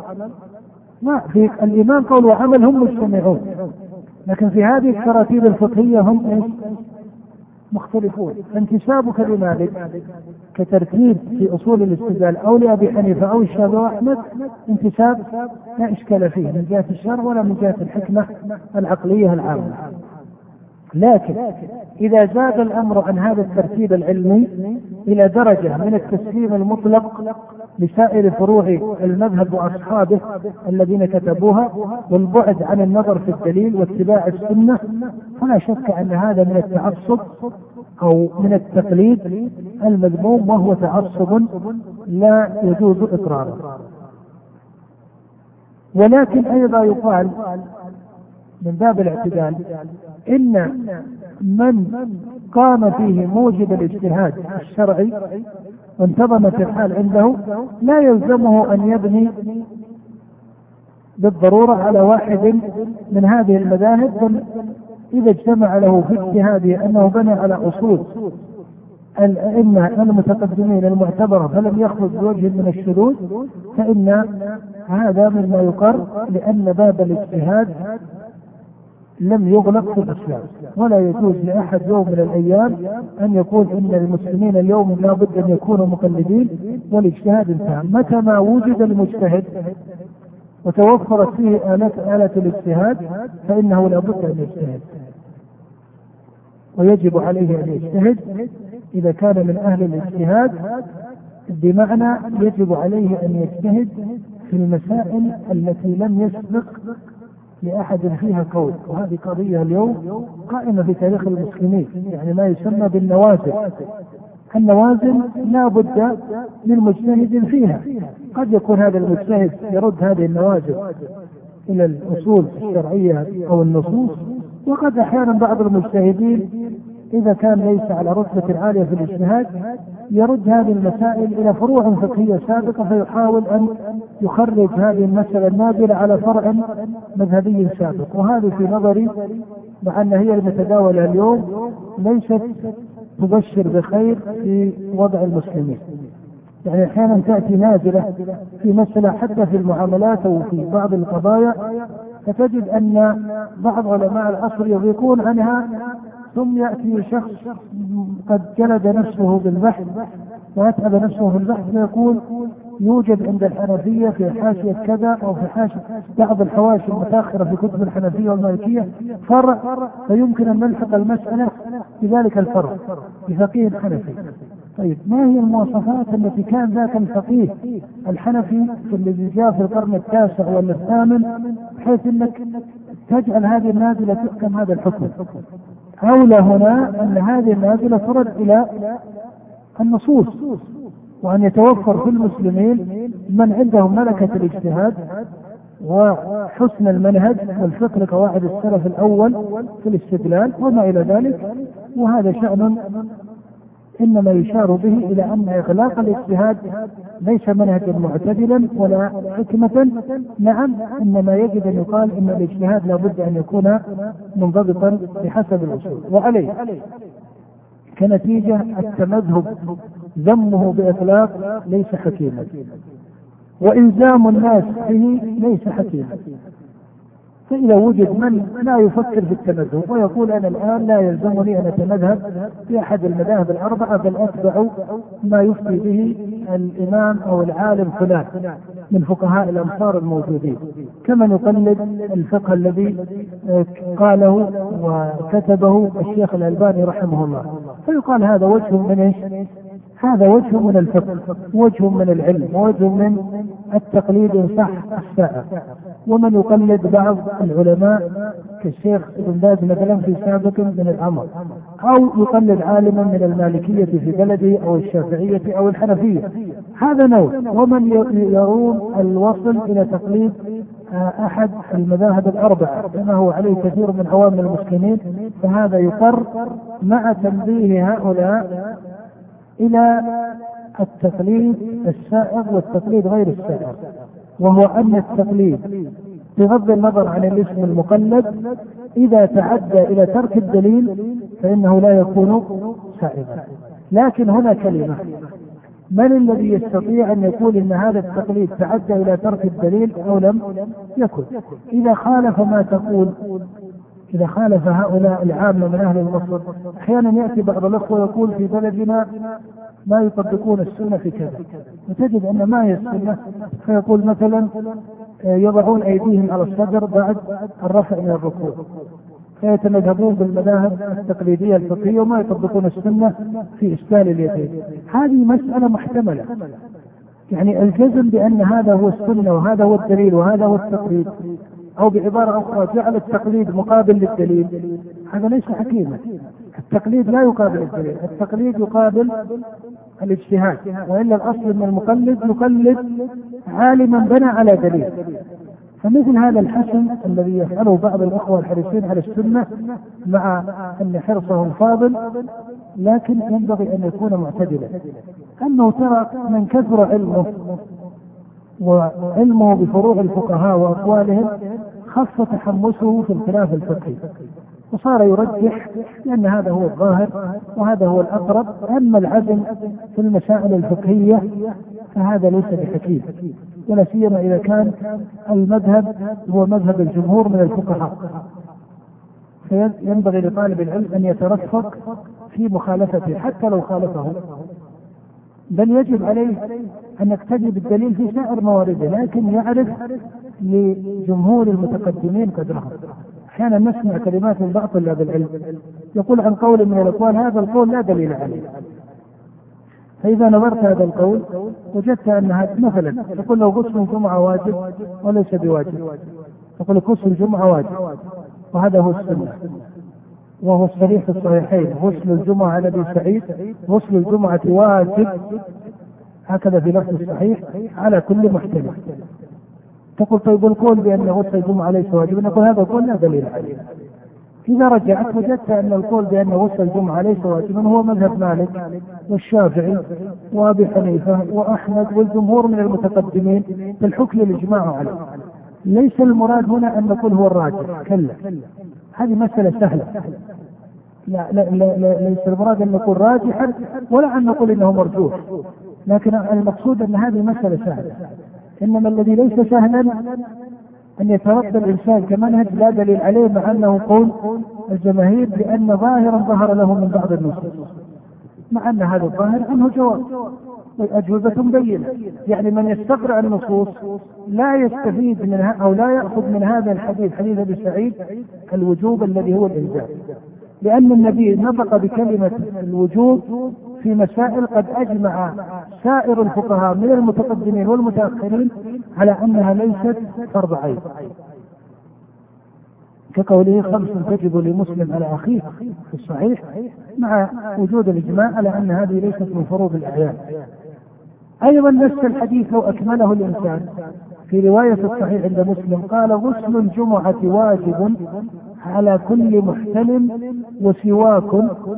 ما في الإيمان قول وعمل هم مجتمعون. لكن في هذه التراتيب الفقهية هم إيش؟ مختلفون فانتسابك لمالك كترتيب في أصول الاستدلال أو لأبي حنيفة أو الشافعي واحمد انتساب لا إشكال فيه من جهة الشر ولا من جهة الحكمة العقلية العامة. لكن إذا زاد الأمر عن هذا الترتيب العلمي إلى درجة من التسليم المطلق لسائر فروع المذهب وأصحابه الذين كتبوها والبعد عن النظر في الدليل واتباع السنة. فلا شك أن هذا من التعصب أو من التقليد المذموم وهو تعصب لا يجوز إقراره. ولكن أيضا يقال من باب الاعتدال إن من قام فيه موجب الاجتهاد الشرعي وانتظمت الحال عنده لا يلزمه أن يبني بالضرورة على واحد من هذه المذاهب بل إذا اجتمع له في اجتهاده أنه بنى على أصول الأئمة المتقدمين المعتبرة فلم يخرج بوجه من الشذوذ فإن هذا مما يقر لأن باب الاجتهاد لم يغلق في الإسلام. ولا يجوز لأحد يوم من الأيام أن يقول إن المسلمين اليوم لابد أن يكونوا مقلدين والاجتهاد انتهى. متى ما وجد المجتهد وتوفرت فيه آلة آلة الاجتهاد فإنه لابد أن يجتهد. ويجب عليه أن يجتهد إذا كان من أهل الاجتهاد بمعنى يجب عليه أن يجتهد في المسائل التي لم يسبق لأحد فيها قول. وهذه قضية اليوم قائمة في تاريخ المسلمين. يعني ما يسمى بالنوازل. النوازل لا بد من مجتهد فيها. قد يكون هذا المجتهد يرد هذه النوازل إلى الأصول الشرعية أو النصوص وقد أحيانا بعض المجتهدين إذا كان ليس على رتبة عالية في الاجتهاد يرد هذه المسائل إلى فروع فقهية سابقة فيحاول أن يخرج هذه المسألة النادرة على فرع مذهبي سابق. وهذه في نظري مع أن هي المتداولة اليوم ليست تبشر بخير في وضع المسلمين. يعني أحيانا تأتي نازلة في مسألة حتى في المعاملات أو في بعض القضايا فتجد أن بعض علماء العصر يضيقون عنها ثم يأتي شخص قد جلد نفسه بالبحث واتعب نفسه في فيقول يوجد عند الحنفية في حاشية كذا أو في حاشية بعض الحواشي المتأخرة في كتب الحنفية والمالكية فرع فيمكن أن نلحق المسألة بذلك الفرع بفقيه حنفي طيب ما هي المواصفات التي كان ذاك الفقيه الحنفي الذي جاء في القرن التاسع ولا الثامن بحيث إنك تجعل هذه النازلة تحكم هذا الحكم. اولى هنا أن هذه النازلة ترد إلى النصوص وأن يتوفر في المسلمين من عندهم ملكة الاجتهاد وحسن المنهج والفقه لقواعد السلف الأول في الاستدلال وما إلى ذلك وهذا شأن إنما يشار به إلى أن إغلاق الاجتهاد ليس منهجا معتدلا ولا حكمة. نعم إنما يجب أن يقال إن الاجتهاد لابد أن يكون منضبطا بحسب الأصول. وعليه كنتيجة التمذهب ذمه بإطلاق ليس حكيما. وإلزام الناس به ليس حكيما. فإذا وجد من لا يفكر في التمذهب ويقول أنا الآن لا يلزمني أن أتمذهب في أحد المذاهب الأربعة بل أتبع ما يفتي به الإمام أو العالم فلان من فقهاء الأمصار الموجودين. كمن يقلد الفقه الذي قاله وكتبه الشيخ الألباني رحمه الله. فيقال هذا وجه من إيش؟ هذا وجه من الفقه وجه من العلم وجه من التقليد إن صح الساعة. ومن يقلد بعض العلماء كالشيخ ابن باز مثلا في سابق من الأمر أو يقلد عالما من المالكية في بلده أو الشافعية أو الحنفية. هذا نوع. ومن يرون الوصل إلى تقليد أحد المذاهب الأربعة. كما هو عليه كثير من عوام المسلمين. فهذا يقر مع تنبيه هؤلاء إلى التقليد السائغ والتقليد غير السائغ. وهو ان التقليد بغض النظر عن الاسم المقلد إذا تعدى إلى ترك الدليل فإنه لا يكون سائغا لكن هنا كلمة. من الذي يستطيع أن يقول إن هذا التقليد تعدى إلى ترك الدليل أو لم يكن؟ إذا خالف ما تقول إذا خالف هؤلاء العامة من أهل مصر أحيانا يأتي بعض الأخوة يقول في بلدنا ما يطبقون السنة في كذا. وتجد أن ما هي السنة؟ فيقول مثلا آه، يضعون أيديهم على الصدر بعد الرفع من الركوع. فيتمذهبون بالمذاهب التقليدية الفقهية وما يطبقون السنة في إشكال اليدين. هذه مسألة محتملة. يعني الجزم بأن هذا هو السنة وهذا هو الدليل وهذا هو التقليد أو بعبارة أخرى جعل التقليد مقابل للدليل. هذا ليس حكيما. التقليد لا يقابل الدليل. التقليد يقابل الاجتهاد وإلا الأصل أن المقلد يقلد عالما بنى على دليل. فمثل هذا الحسن الذي يفعله بعض الأخوة الحريصين على السنة مع أن حرصهم فاضل لكن ينبغي أن يكون معتدلا. أنه ترى من كثر علمه وعلمه بفروع الفقهاء وأقوالهم خف تحمسه في الخلاف الفقهي. وصار يرجح لأن هذا هو الظاهر وهذا هو الأقرب. أما العزم في المسائل الفقهية فهذا ليس بحكيم ولا سيما إذا كان المذهب هو مذهب الجمهور من الفقهاء. فينبغي لطالب العلم أن يترفق في مخالفته حتى لو خالفه. بل يجب عليه أن يقتدي بالدليل في سائر موارده لكن يعرف لجمهور المتقدمين قدرهم أحيانا نسمع كلمات من بعض طلاب العلم يقول عن قول من الاخوان هذا القول لا دليل عليه. فإذا نظرت هذا القول وجدت أن هذا مثلا تقول لو غسل الجمعة واجب وليس بواجب. تقول غسل الجمعة واجب وهذا هو السنة. وهو الصريح في الصحيحين غسل الجمعة على أبي سعيد غسل الجمعة واجب. هكذا في لفظ الصحيح على كل محتمل. تقول طيب القول بأن غسل الجمعة ليس واجبا نقول هذا القول لا دليل عليه. إذا رجعت وجدت أن القول بأن غسل الجمعة ليس واجبا هو مذهب مالك والشافعي وأبي حنيفة وأحمد والجمهور من المتقدمين في الحكم الإجماع عليه. ليس المراد هنا أن نقول هو الراجح. كلا. هذه مسألة سهلة. لا, لا, لا, لا ليس المراد أن نقول راجحا ولا أن نقول إنه مرجوح. لكن المقصود أن هذه مسألة سهلة. إنما الذي ليس سهلا أن يتردد الإنسان كمنهج لا دليل عليه مع أنه قول الجماهير لأن ظاهرا ظهر له من بعض النصوص. مع أن هذا الظاهر عنه جواب أجوبة بينة يعني من يستقرع النصوص لا يستفيد منها أو لا يأخذ من هذا الحديث حديث أبي سعيد الوجوب الذي هو الإلزام لأن النبي نطق بكلمة الوجوب في مسائل قد أجمع سائر الفقهاء من المتقدمين والمتأخرين على أنها ليست فرض عين. كقوله خمس تجب لمسلم على أخيه في الصحيح مع وجود الإجماع على أن هذه ليست من فروض الأعيان. أيضا نفس الحديث لو أكمله الإنسان. في رواية الصحيح عند مسلم قال غسل الجمعة واجب على كل محتلم وسواك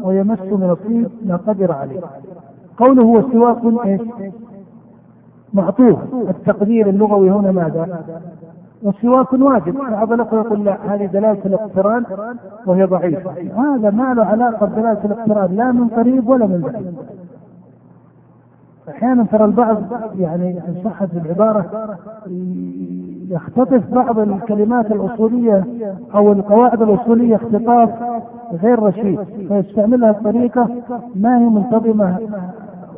ويمس من الطيب ما قدر عليه. قوله وسواك إيش؟ معطوف. التقدير اللغوي هنا ماذا؟ والسواك واجب. بعض الأخوة يقول لا هذه دلالة الاقتران وهي ضعيفة. هذا ما له علاقة بدلالة الاقتران لا من قريب ولا من بعيد. أحيانا ترى البعض يعني إن صحت العبارة يختطف بعض الكلمات الأصولية أو القواعد الأصولية اختطاف غير رشيد فيستعملها بطريقه ما هي منتظمة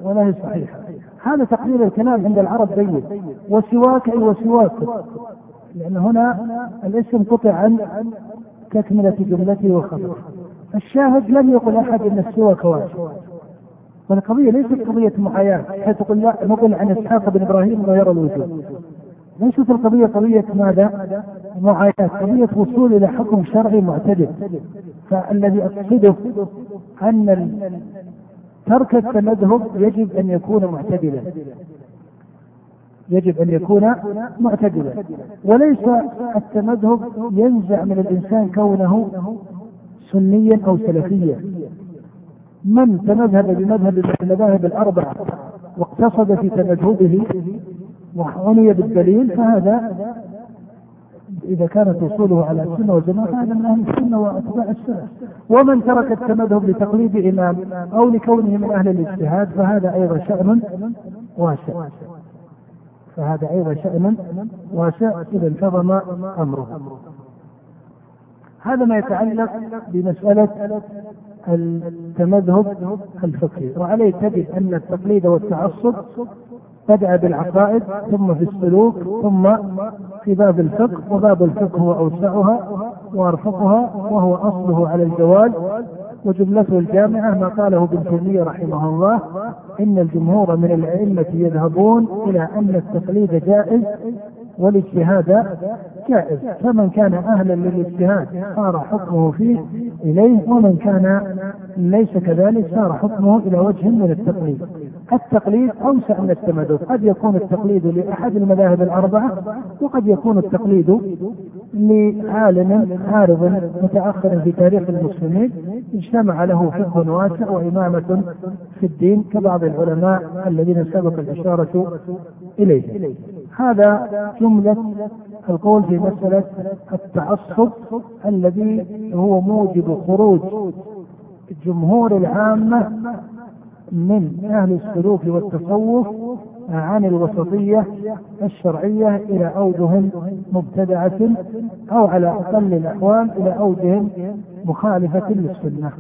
ولا هي صحيحة. هذا تقدير الكلام عند العرب جيد. وسواك أي وسواك. لأن هنا الاسم قطع عن تكملة جملته وخبره الشاهد لم يقل أحد إن السواك واجب. والقضية ليست قضية محاياة حيث تقول لا نقل عن إسحاق بن إبراهيم انه يرى الوجود. ليست القضية قضية ماذا؟ معاياة قضية وصول إلى حكم شرعي معتدل. فالذي أقصده أن ترك التمذهب يجب أن يكون معتدلا. يجب أن يكون معتدلا. وليس التمذهب ينزع من الإنسان كونه سنيا أو سلفيا. من تمذهب بمذهب المذاهب الأربعة واقتصد في تمذهبه وعني بالدليل فهذا إذا كانت وصوله على السنة والجماعة فهذا من أهل السنة وأتباع السنة. ومن ترك التمذهب لتقليد إمام أو لكونه من أهل الاجتهاد فهذا أيضا شأن واسع. فهذا أيضا شأن واسع إذا انتظم أمره. هذا ما يتعلق بمسألة التمذهب الفقهي. وعليه تجد أن التقليد والتعصب بدأ بالعقائد ثم في السلوك ثم في باب الفقه وباب الفقه هو أوسعها وأرفقها وهو أصله على الجواز وجملته الجامعة ما قاله ابن تيمية رحمه الله إن الجمهور من الأئمة يذهبون إلى أن التقليد جائز والاجتهاد جائز. فمن كان أهلا للاجتهاد صار حكمه فيه إليه ومن كان ليس كذلك صار حكمه إلى وجه من التقليد. التقليد أوسع من التمدد. قد يكون التقليد لأحد المذاهب الأربعة وقد يكون التقليد لعالم عارض متأخر في تاريخ المسلمين اجتمع له فقه واسع وإمامة في الدين كبعض العلماء الذين سبق الإشارة إليه. هذا جملة القول في مسألة التعصب الذي هو موجب خروج جمهور العامة من أهل السلوك والتصوف عن الوسطية الشرعية إلى أوجه مبتدعة أو على أقل الأحوال إلى أوجه مخالفة للسنة.